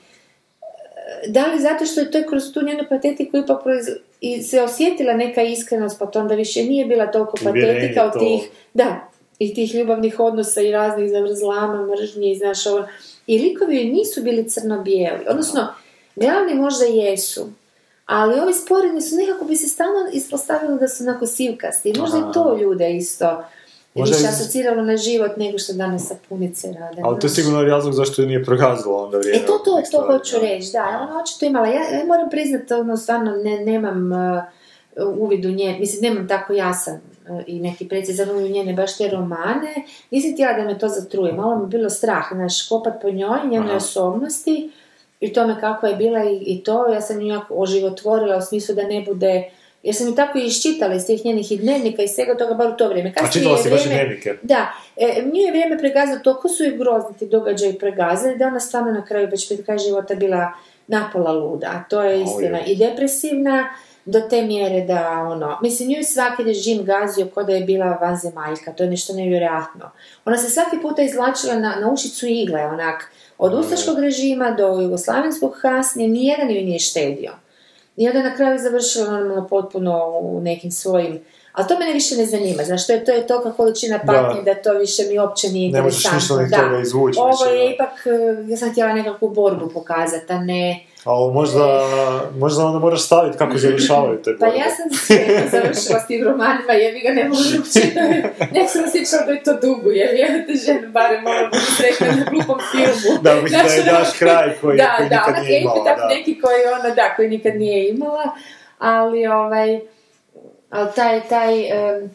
Da li zato što je to kroz tu njenu patetiku ipak proiz- i se osjetila neka iskrenost, pa to onda više nije bila toliko patetika od to. tih, da, i tih ljubavnih odnosa i raznih zavrzlama, mržnje i znaš ovo. I likovi nisu bili crno-bijeli, odnosno, glavni možda jesu, ali ovi sporedni su nekako bi se stalno ispostavilo da su onako sivkasti. Možda i to ljude isto Možda više iz- asociralo na život nego što danas sapunice rade. Ali to je sigurno razlog zašto je nije progazilo onda vrijeme. E to, to, to hoću reći, da, ona očito imala, ja, ja moram priznati, ono, stvarno ne, nemam uh, uvid u nje, mislim, nemam tako jasan uh, i neki precizan u njene baš te romane, nisam htjela da me to zatruje, malo mi je bilo strah, znaš, kopat po njoj, njenoj osobnosti i tome kako je bila i, i to, ja sam nju jako oživotvorila u smislu da ne bude, jer sam ju tako i iščitala iz tih njenih i dnevnika i svega toga, bar u to vrijeme. A Kasnije čitala je si baš i dnevnike? da, e, nju je vrijeme pregazalo, toliko su je grozni ti događaji pregazali da ona stvarno na kraju već pred kraj života bila napola luda, a to je istina. I depresivna do te mjere da ono, mislim nju je svaki režim gazio kao da je bila vanzemaljka, to je nešto nevjerojatno. Ona se svaki puta izvlačila na, na ušicu igle, onak, od ustaškog režima do jugoslavenskog kasnije, nijedan ju nije štedio. I onda je na kraju završila normalno potpuno u nekim svojim ali to mene više ne zanima, znaš, to je, to je tolika količina patnje da. to više mi uopće nije Ne možeš interesantno. ništa toga izvući Ovo je da. ipak, ja sam htjela nekakvu borbu pokazati, a ne... Ali možda, možda onda moraš staviti kako završavaju te Pa ja sam sve završila s tim romanima, jer vi ga ne mogu čitati. Nek sam osjećala da je to dugo, jer je te ženu barem malo biti sretna na glupom filmu. Da, mislim da je daš kraj koji, da, koji da, nikad onak nije imala. epitak Da. neki koji ona, da, koji nikad nije imala, ali ovaj, ali taj, taj, em,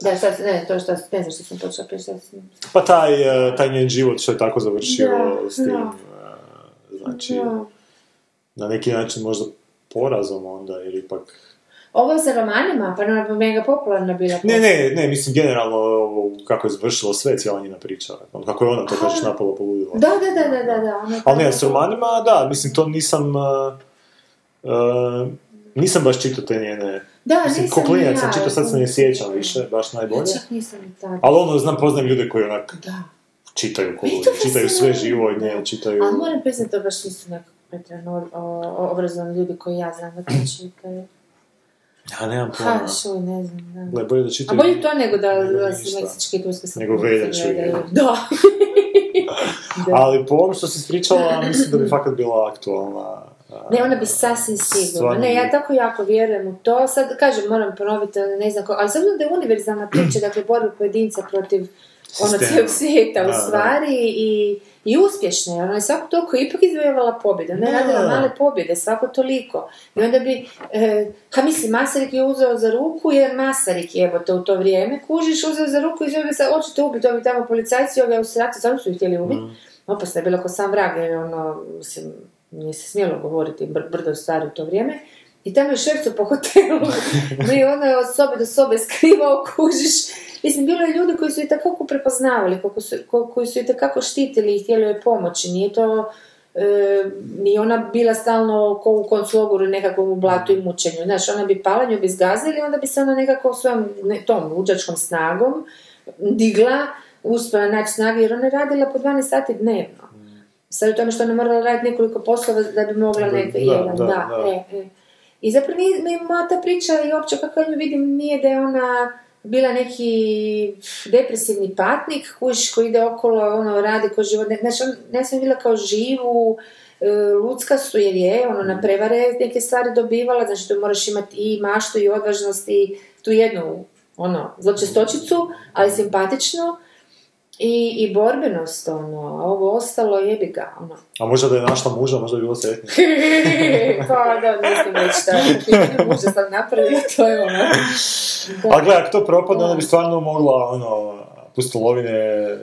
da, šta, ne, to što, ne znam što sam šta sam, Pa taj, eh, taj njen život što je tako završio Da, s tim, da. eh, znači, Da. Na neki način možda porazom onda, jer ipak... Ovo je sa romanima, pa ona je mega popularna bila. Ne, ne, ne, mislim generalno ovo, kako je završilo sve, cijela njena priča. ono, Kako je ona to kažeš napolo poludila. Da, da, da, da, da, da. ona Ali ne, s romanima, da, mislim, to nisam... eh, nisam baš čitao te njene... Da, mislim, nisam ni sam ja, čitao, sad se ne sjećam više, baš Ja najbolje. čak nisam ni tako. Ali ono, znam, poznajem ljude koji onak Da. čitaju to čitaju sve živo od nje, čitaju... Ali moram priznati, to baš nisu nekako pretjerano obrazovani ljudi koji ja znam da to čitaju. Ja nemam Ha, pojma. šuj, ne znam, da. Gle, bolje da A čitaju... bolje to nego da, nego da se meksički i turske Nego veljaču, gledaju. je. Da. Da. Ali po ovom što si ispričala, mislim da bi fakat bila aktualna. a, Ne, ona bi sasvim sigurno. Ne, ja tako jako vjerujem u to. Sad, kažem, moram ponoviti, ne znam ko, ali sad da je univerzalna priča, dakle, borba pojedinca protiv ono cijelog svijeta Da, u da. stvari i, i uspješna je. Ona je svako toliko ipak izvojevala pobjede. Ona je radila male pobjede, svako toliko. I onda bi, e, ka mislim, Masarik je uzeo za ruku, jer Masarik je, evo te u to vrijeme, kužiš, uzeo za ruku i zove se, hoćete ubiti, ovi tamo policajci, ovi austrijaci, samo su ih htjeli ubiti. Mm. Opasno je bilo ko sam vrag, jer ono, mislim, nije se smjelo govoriti br- brdo stvari u to vrijeme. I tamo je šercu po hotelu, i ono je od sobe do sobe skrivao, kužiš. Mislim, bilo je ljudi koji su i takako prepoznavali, koliko su, ko- koji su i takako štitili i htjeli joj pomoći. Nije to, e, ni ona bila stalno ko u konclogoru nekakvom u blatu i mučenju. Znaš, ona bi pala, nju bi zgazili, onda bi se ona nekako svojom ne, tom luđačkom snagom digla, uspjela naći snage, jer ona je radila po 12 sati dnevno. Sad u tome što ona morala raditi nekoliko poslova da bi mogla da, jedan, da, da, da. E, e. I zapravo nije moja ta priča i uopće kako nju vidim nije da je ona bila neki depresivni patnik kuš koji ide okolo, ono, radi ko život. ne- Znači, on, ja sam bila kao živu, e, lucka su jer je, ono, na prevare neke stvari dobivala, znači tu moraš imati i maštu i odvažnost i tu jednu, ono, zločestočicu, ali simpatičnu, i, i borbenost, ono, a ovo ostalo jebi ga, ono. A možda da je našla muža, možda bi bilo sretnije. pa da, nisam već tako. Može sam napraviti, to je ono. Da. A gle, ako to propadne, onda bi stvarno mogla, ono, pustolovine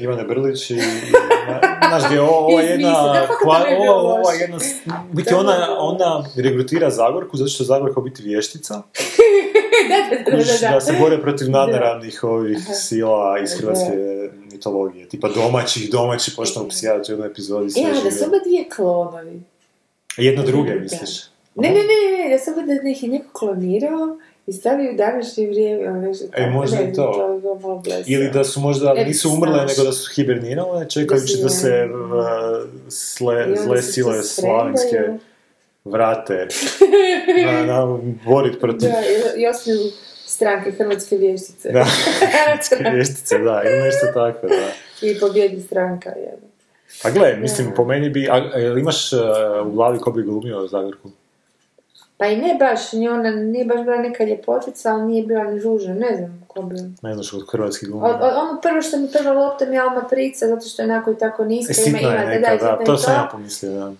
Ivane Brlić i, i na- znaš gdje ova jedna, kva- ova, ova jedna, biti ona, ona regrutira Zagorku zato što je Zagorka biti vještica, da, da, da, da, se bore protiv nadnaravnih ovih sila iz hrvatske mitologije, tipa domaćih, domaći počnu psijat u jednoj epizodi sve Ja, da su oba dvije klonovi. Jedno druge, misliš? Ne, ne, ne, ne, da sam da ih je neko klonirao i stavio u današnje vrijeme, ono nešto tako. možda ne i to. Ili da su možda, E, nisu umrle, znaš. nego da su hibernirale, čekajući Da da se uh, sle, zle sile spremaju. vrate na, na borit protiv Da, i- osnuju stranke Hrvatske vještice. Da, hrvatske vještice, da, ili nešto tako, da. I pobjedi stranka, jedna. A gle, mislim, po meni bi, a, imaš uh, u glavi ko bi glumio Zagorku? Pa i ne baš, ni ona, nije baš bila neka ljepotica, ali nije bila ni žužna, ne znam ko bi. Ne znaš od hrvatskih od, ono prvo što mi prva lopta mi je Alma Prica, zato što je onako i tako niska, E, ima, ima, da, da, to i sam ja pomislio, da.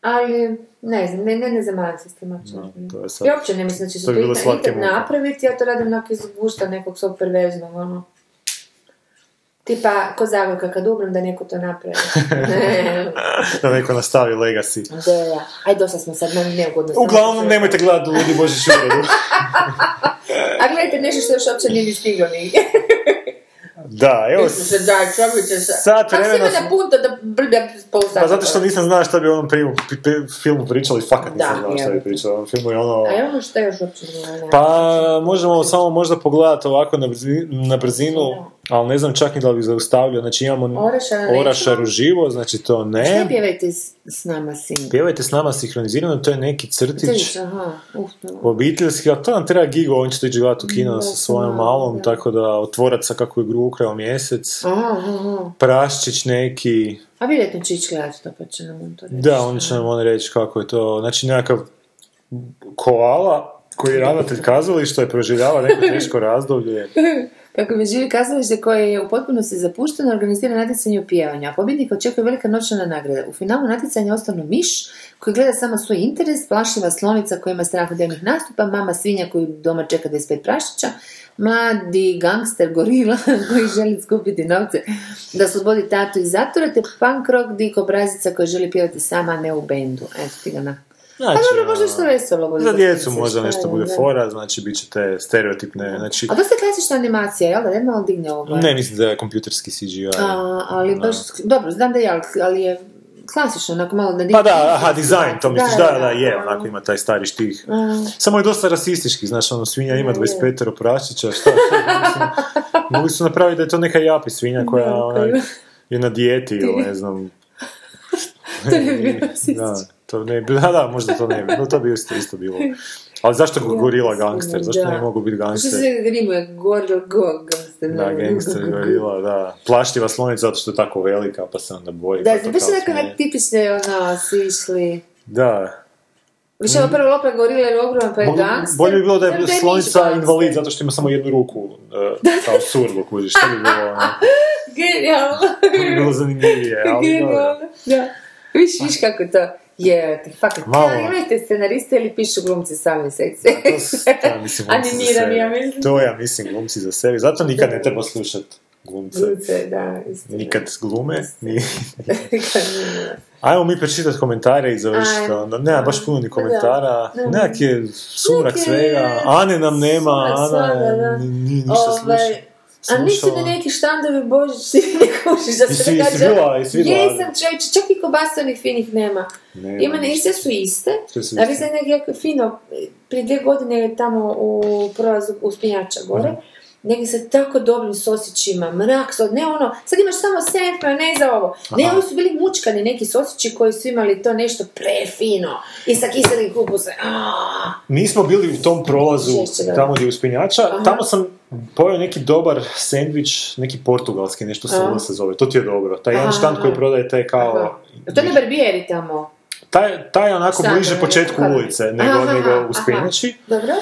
Ali, ne znam, ne, ne, ne zamaram se s tim to. I uopće ne mislim da će se to to, ikad, napraviti, ja to radim onak iz gušta nekog svog perverznog, ono. Tipa, ko Zagorka, kad umrem da neko to napravi. Da neko nastavi legacy. da, ja. Aj, dosta smo sad, meni neugodno. Uglavnom, što- nemojte gledati Ludi Božić uredu. A gledajte nešto što još uopće nije ni stiglo ni. Da, evo, se, daj, čovječe, sa... sat Kako si vremena me smo- napunta da brda pol sata? Pa zato što nisam znao šta bi o onom primu, pi- pi- filmu pričali, fakat nisam Da, znao šta bi pričali. O ovom filmu je ono... A je ono što još uopće. Pa možemo samo možda pogledati ovako na, brzi- na brzinu, ali ne znam čak ni da li bi zaustavljio. Znači imamo Orašara nećemo? Orašar uživo, znači to Šta ne. pjevajte s, s nama, sin? Pjevajte s nama sinhronizirano, to je neki crtić Crtić, aha, uf, no. obiteljski, a to nam treba gigo, on će to ići gledati u kino Da, sa svojom malom, da. tako da otvoraca kako je igru ukrao mjesec, Aha, aha, praščić neki, A vjerojatno će ići gledati to, pa će nam on to reći. Da, on će nam on reći kako je to. Znači nekakav koala koji je ravnatelj kazališta i proživljava neko teško razdoblje. Kako bi živi kazalište koje je u potpunosti zapušteno, organizira natjecanje u pjevanju, a pobjednika očekuje velika novčana nagrada. U finalu natjecanja ostanu miš, koji gleda samo svoj interes, plašljiva slonica koja ima strah od dnevnih nastupa, mama svinja koju doma čeka 25 prašića, mladi gangster gorila koji želi skupiti novce da slobodi tatu iz zatvora, te punk rock dik obrazica koji želi pjevati sama, ne u bendu. Eto ti ga na... Znači, Pa dobro, možda ono, što veselo bude. Za djecu možda nešto je, bude da. fora, znači bit će te stereotipne, znači... A dosta klasična animacija, jel da? Ne malo digne ovo. Ne, mislim da je kompjuterski CGI. A, ali Da. baš, dobro, znam da je, ali- je klasično, onako malo da Pa da, aha, dizajn, to misliš, da, da, je, A, onako ima taj stari štih. a, Samo je dosta rasistički, znaš, ono, svinja ima Da, je. 25 prašića, šta, šta, mogli su napraviti da je to neka japi svinja koja Da, onaj, koja- je na dijeti ili ne znam. To bi bilo rasistički. Da, to ne bi, da, da, možda to ne bi, no, to bi isto, isto bilo. Ali zašto gorila gangster, zašto Da. ne mogu biti Što gangster? se rimuje? Goril go, gangster. Da, gangster gorila, da. Plaštiva slonica zato što je tako velika, pa se onda boji. Da, pa baš onako smije. onak tipične, ono, svi išli... Da. Više ovo prvo lopra gorila je ogroman, pa je gangster. bolje bi bilo da je slonica invalid zato što ima samo jednu ruku, uh, kao surlo, kužiš, to bi bilo, ono, Genijalno. to bi bilo zanimljivije, ali. Genijalno, da. Viš, viš kako to je, te fakat. Malo. Ja, imajte scenariste ili pišu glumci sami seksi. To, s- to ja mislim glumci za Animirani, ja mislim. To ja mislim glumci za sebe. Zato nikad ne treba slušat glumce. Glumce, da, istina. Nikad glume. Ni... Nije. Ajmo mi pročitati komentare i završiti. Onda. Nema baš puno ni komentara. Nekak je sumrak svega. Ane nam nema. Ana svega, da. ni- ni- ništa Ovaj, A nisu slušala. ni neki štandovi božićni, ne kužiš da se jesi vidjela? Jesam čovječe, čak i kobasa onih finih nema. Nema Ima ne, sve su iste. A vi znate nekako fino, prije dvije godine je tamo u prolazu uspinjača gore, negdje sa tako dobrim sosićima, mrak, so, ne ono, sad imaš samo senf, ne za ovo. Ne, Aha. ovi su bili mučkani neki sosići koji su imali to nešto prefino i sa kiselim kupusom. Aaaa. Nismo bili u tom prolazu tamo gdje je uspinjača. Aha. Tamo sam pojeo neki dobar sendvič, neki portugalski, nešto se se zove. To ti je dobro. Taj jedan štand koji prodaje te kao... Aha. To ne barbieri tamo. Taj, taj je onako bliže je? početku ulice nego, Aha, nego u Uspinjači. Dobro?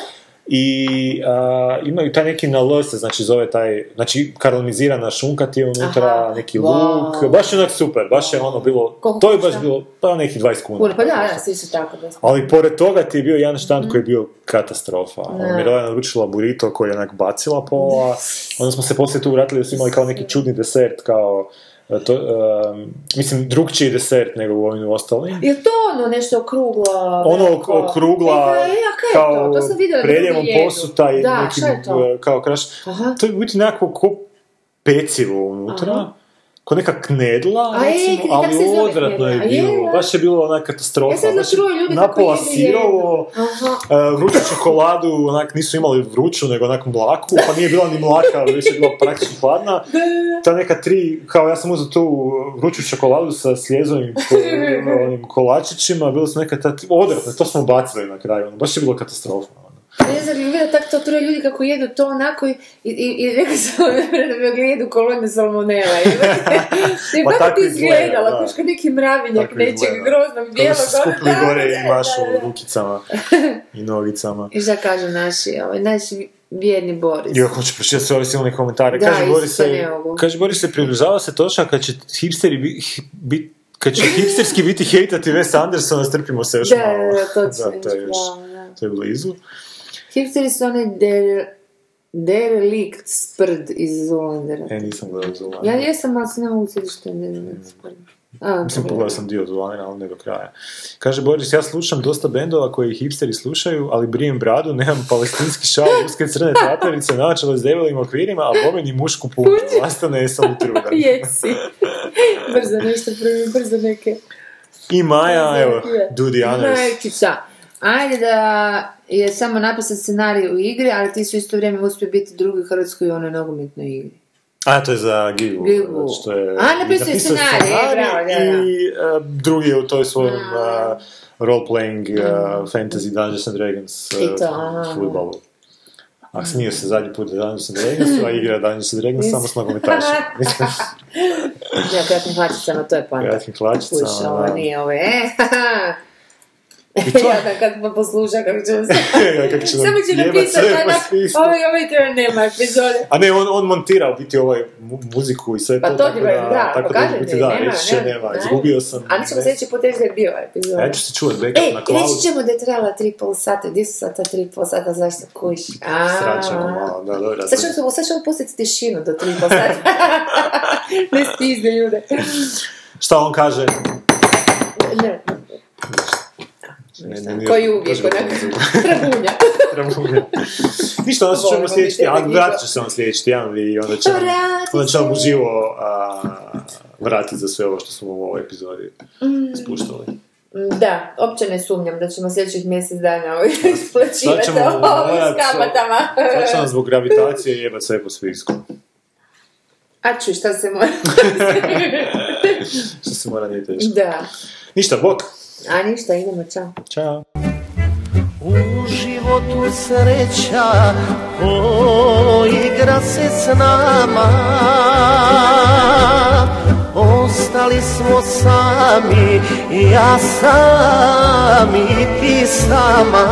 I a, imaju taj neki na L se znači zove taj, znači karamelizirana šunka ti je unutra, Aha, neki wow. luk, baš je onak super, baš je ono bilo, Koliko to je baš bilo, pa neki 20 kuna. Pa da, da, svi su tako. Da. Ali pored toga ti je bio jedan štand koji je bio katastrofa. Da. Mirela je naručila burrito koji je onak bacila pola, onda smo se poslije tu vratili da su imali kao neki čudni desert, kao, to, em, mislim, drugčiji desert nego u ovim ostalim. Je to ono nešto okruglo? Ono ok- okrugla, E, e, kao to? To sam jedu. posuta i Da, neki, šta je to? e, kao kraš. Aha. To je biti nekako ko pecivo unutra. Aha. Ko neka knedla, A je, recimo, ali odvratno je je, bilo. da. Baš je bilo onak katastrofa. Ja Baš je napola sirovo, e, vruću čokoladu, onak nisu imali vruću, nego onak mlaku, pa nije bila ni mlaka, već je bila praktično hladna. Ta neka tri, kao ja sam uzeo tu vruću čokoladu sa sljezovim onim kolačićima, bilo su neka ta, odvratno, to smo bacili na kraju, ono, baš je bilo katastrofa. Ne znam, vidio tako to troje ljudi kako jedu to onako i, i, i, i rekao sam da jedu kolone salmonela. I, Pa kako ti izgleda, izgledala, da. kuš kao neki mravinjak nečeg groznog Kako bijelog. su ono, skupili da, gore i mašu da, da. rukicama i nogicama. I šta kažu naši, ovaj, naš vjerni Boris. Jo, hoću pročitati sve ove silne komentare. Da, kaže, Boris se, kaže, Boris se približava se točka kad će hipsteri bi, bit, kad će hipsterski biti hejtati Wes Andersona, strpimo se još Da, malo. da, točno, da, to je još, to je blizu. Hipsteri su onaj der, derelikt sprd iz Zolandera. E, nisam gledao Zulana. Ja jesam, ali se ne mogu sjetiti što je derelikt sprd. A, Mislim, pogledao sam dio Zulana, ali ne do kraja. Kaže Boris, ja slušam dosta bendova koji hipsteri slušaju, ali brijem bradu, nemam palestinski šal, uske crne traperice, naočale s debelim okvirima, a bome ni mušku punu. Vlastane jesam utrudan. Jesi. brzo nešto prvim, brzo neke. I Maja, evo, Je. the honors. Majčica. Ajde da je samo napisan scenarij u igri, ali ti su isto vrijeme uspio biti drugi u Hrvatskoj u onoj nogometnoj igri. A, to je za Gigu. Gigu. Što je A, napisao je scenarij, e, bravo, da, da. I e, drugi je u toj svojem A. uh, role-playing uh, fantasy Dungeons and Dragons uh. I to, aha. futbalu. A smio se zadnji put da Dungeons and Dragons, a igra Dungeons and Dragons samo s nogometašima. Ja, kratkim hlačicama, to je poanta. kratkim hlačicama, Kuš, ovo nije ovo, e, I to- ja da kad pa posluša kako će se... Kako će nam Samo jebat napisati, spisku. ovaj, ovaj treba nema epizode. A ne, on, on montira u biti ovaj mu- muziku i sve Pa to, to tako ti da, da, tako pa da, biti ti, da, nema, reći će nema, nema, izgubio sam. A mi ćemo ne. sljedeći put reći da je bio epizoda. Ja ću se čuvat backup Ej, na reći cloud. ćemo da je trebala 3,5 sata, gdje su sad ta 3,5 sata, zašto kuš? A, Sraćamo malo, da, dobro. Sad ćemo, sad ćemo pustiti tišinu do 3,5 sata. ne stizne ljude. Šta on kaže? Ne, Ne, ne, Koji uvijek, onak, trabunja. Trabunja. Ništa, onda se čujemo Volimo sljedeći tjedan, ekipa. vratit će se on sljedeći tjedan i onda će, onda se. uživo a, vratiti za sve ovo što smo u ovoj epizodi spuštali. Da, uopće ne sumnjam da ćemo sljedećih mjesec dana ovaj isplaćivati ćemo ovo s kamatama. Sad će nam zbog gravitacije jebat sve po spisku. A čuj, šta se mora... Što se mora nije teško. da. Ništa, bok. A ništa, idemo, čao. Ćao. U životu sreća poigra se s nama Ostali smo sami, ja sam i ti sama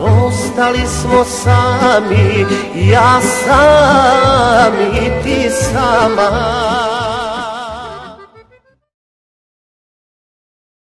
Ostali smo sami, ja sam i ti sama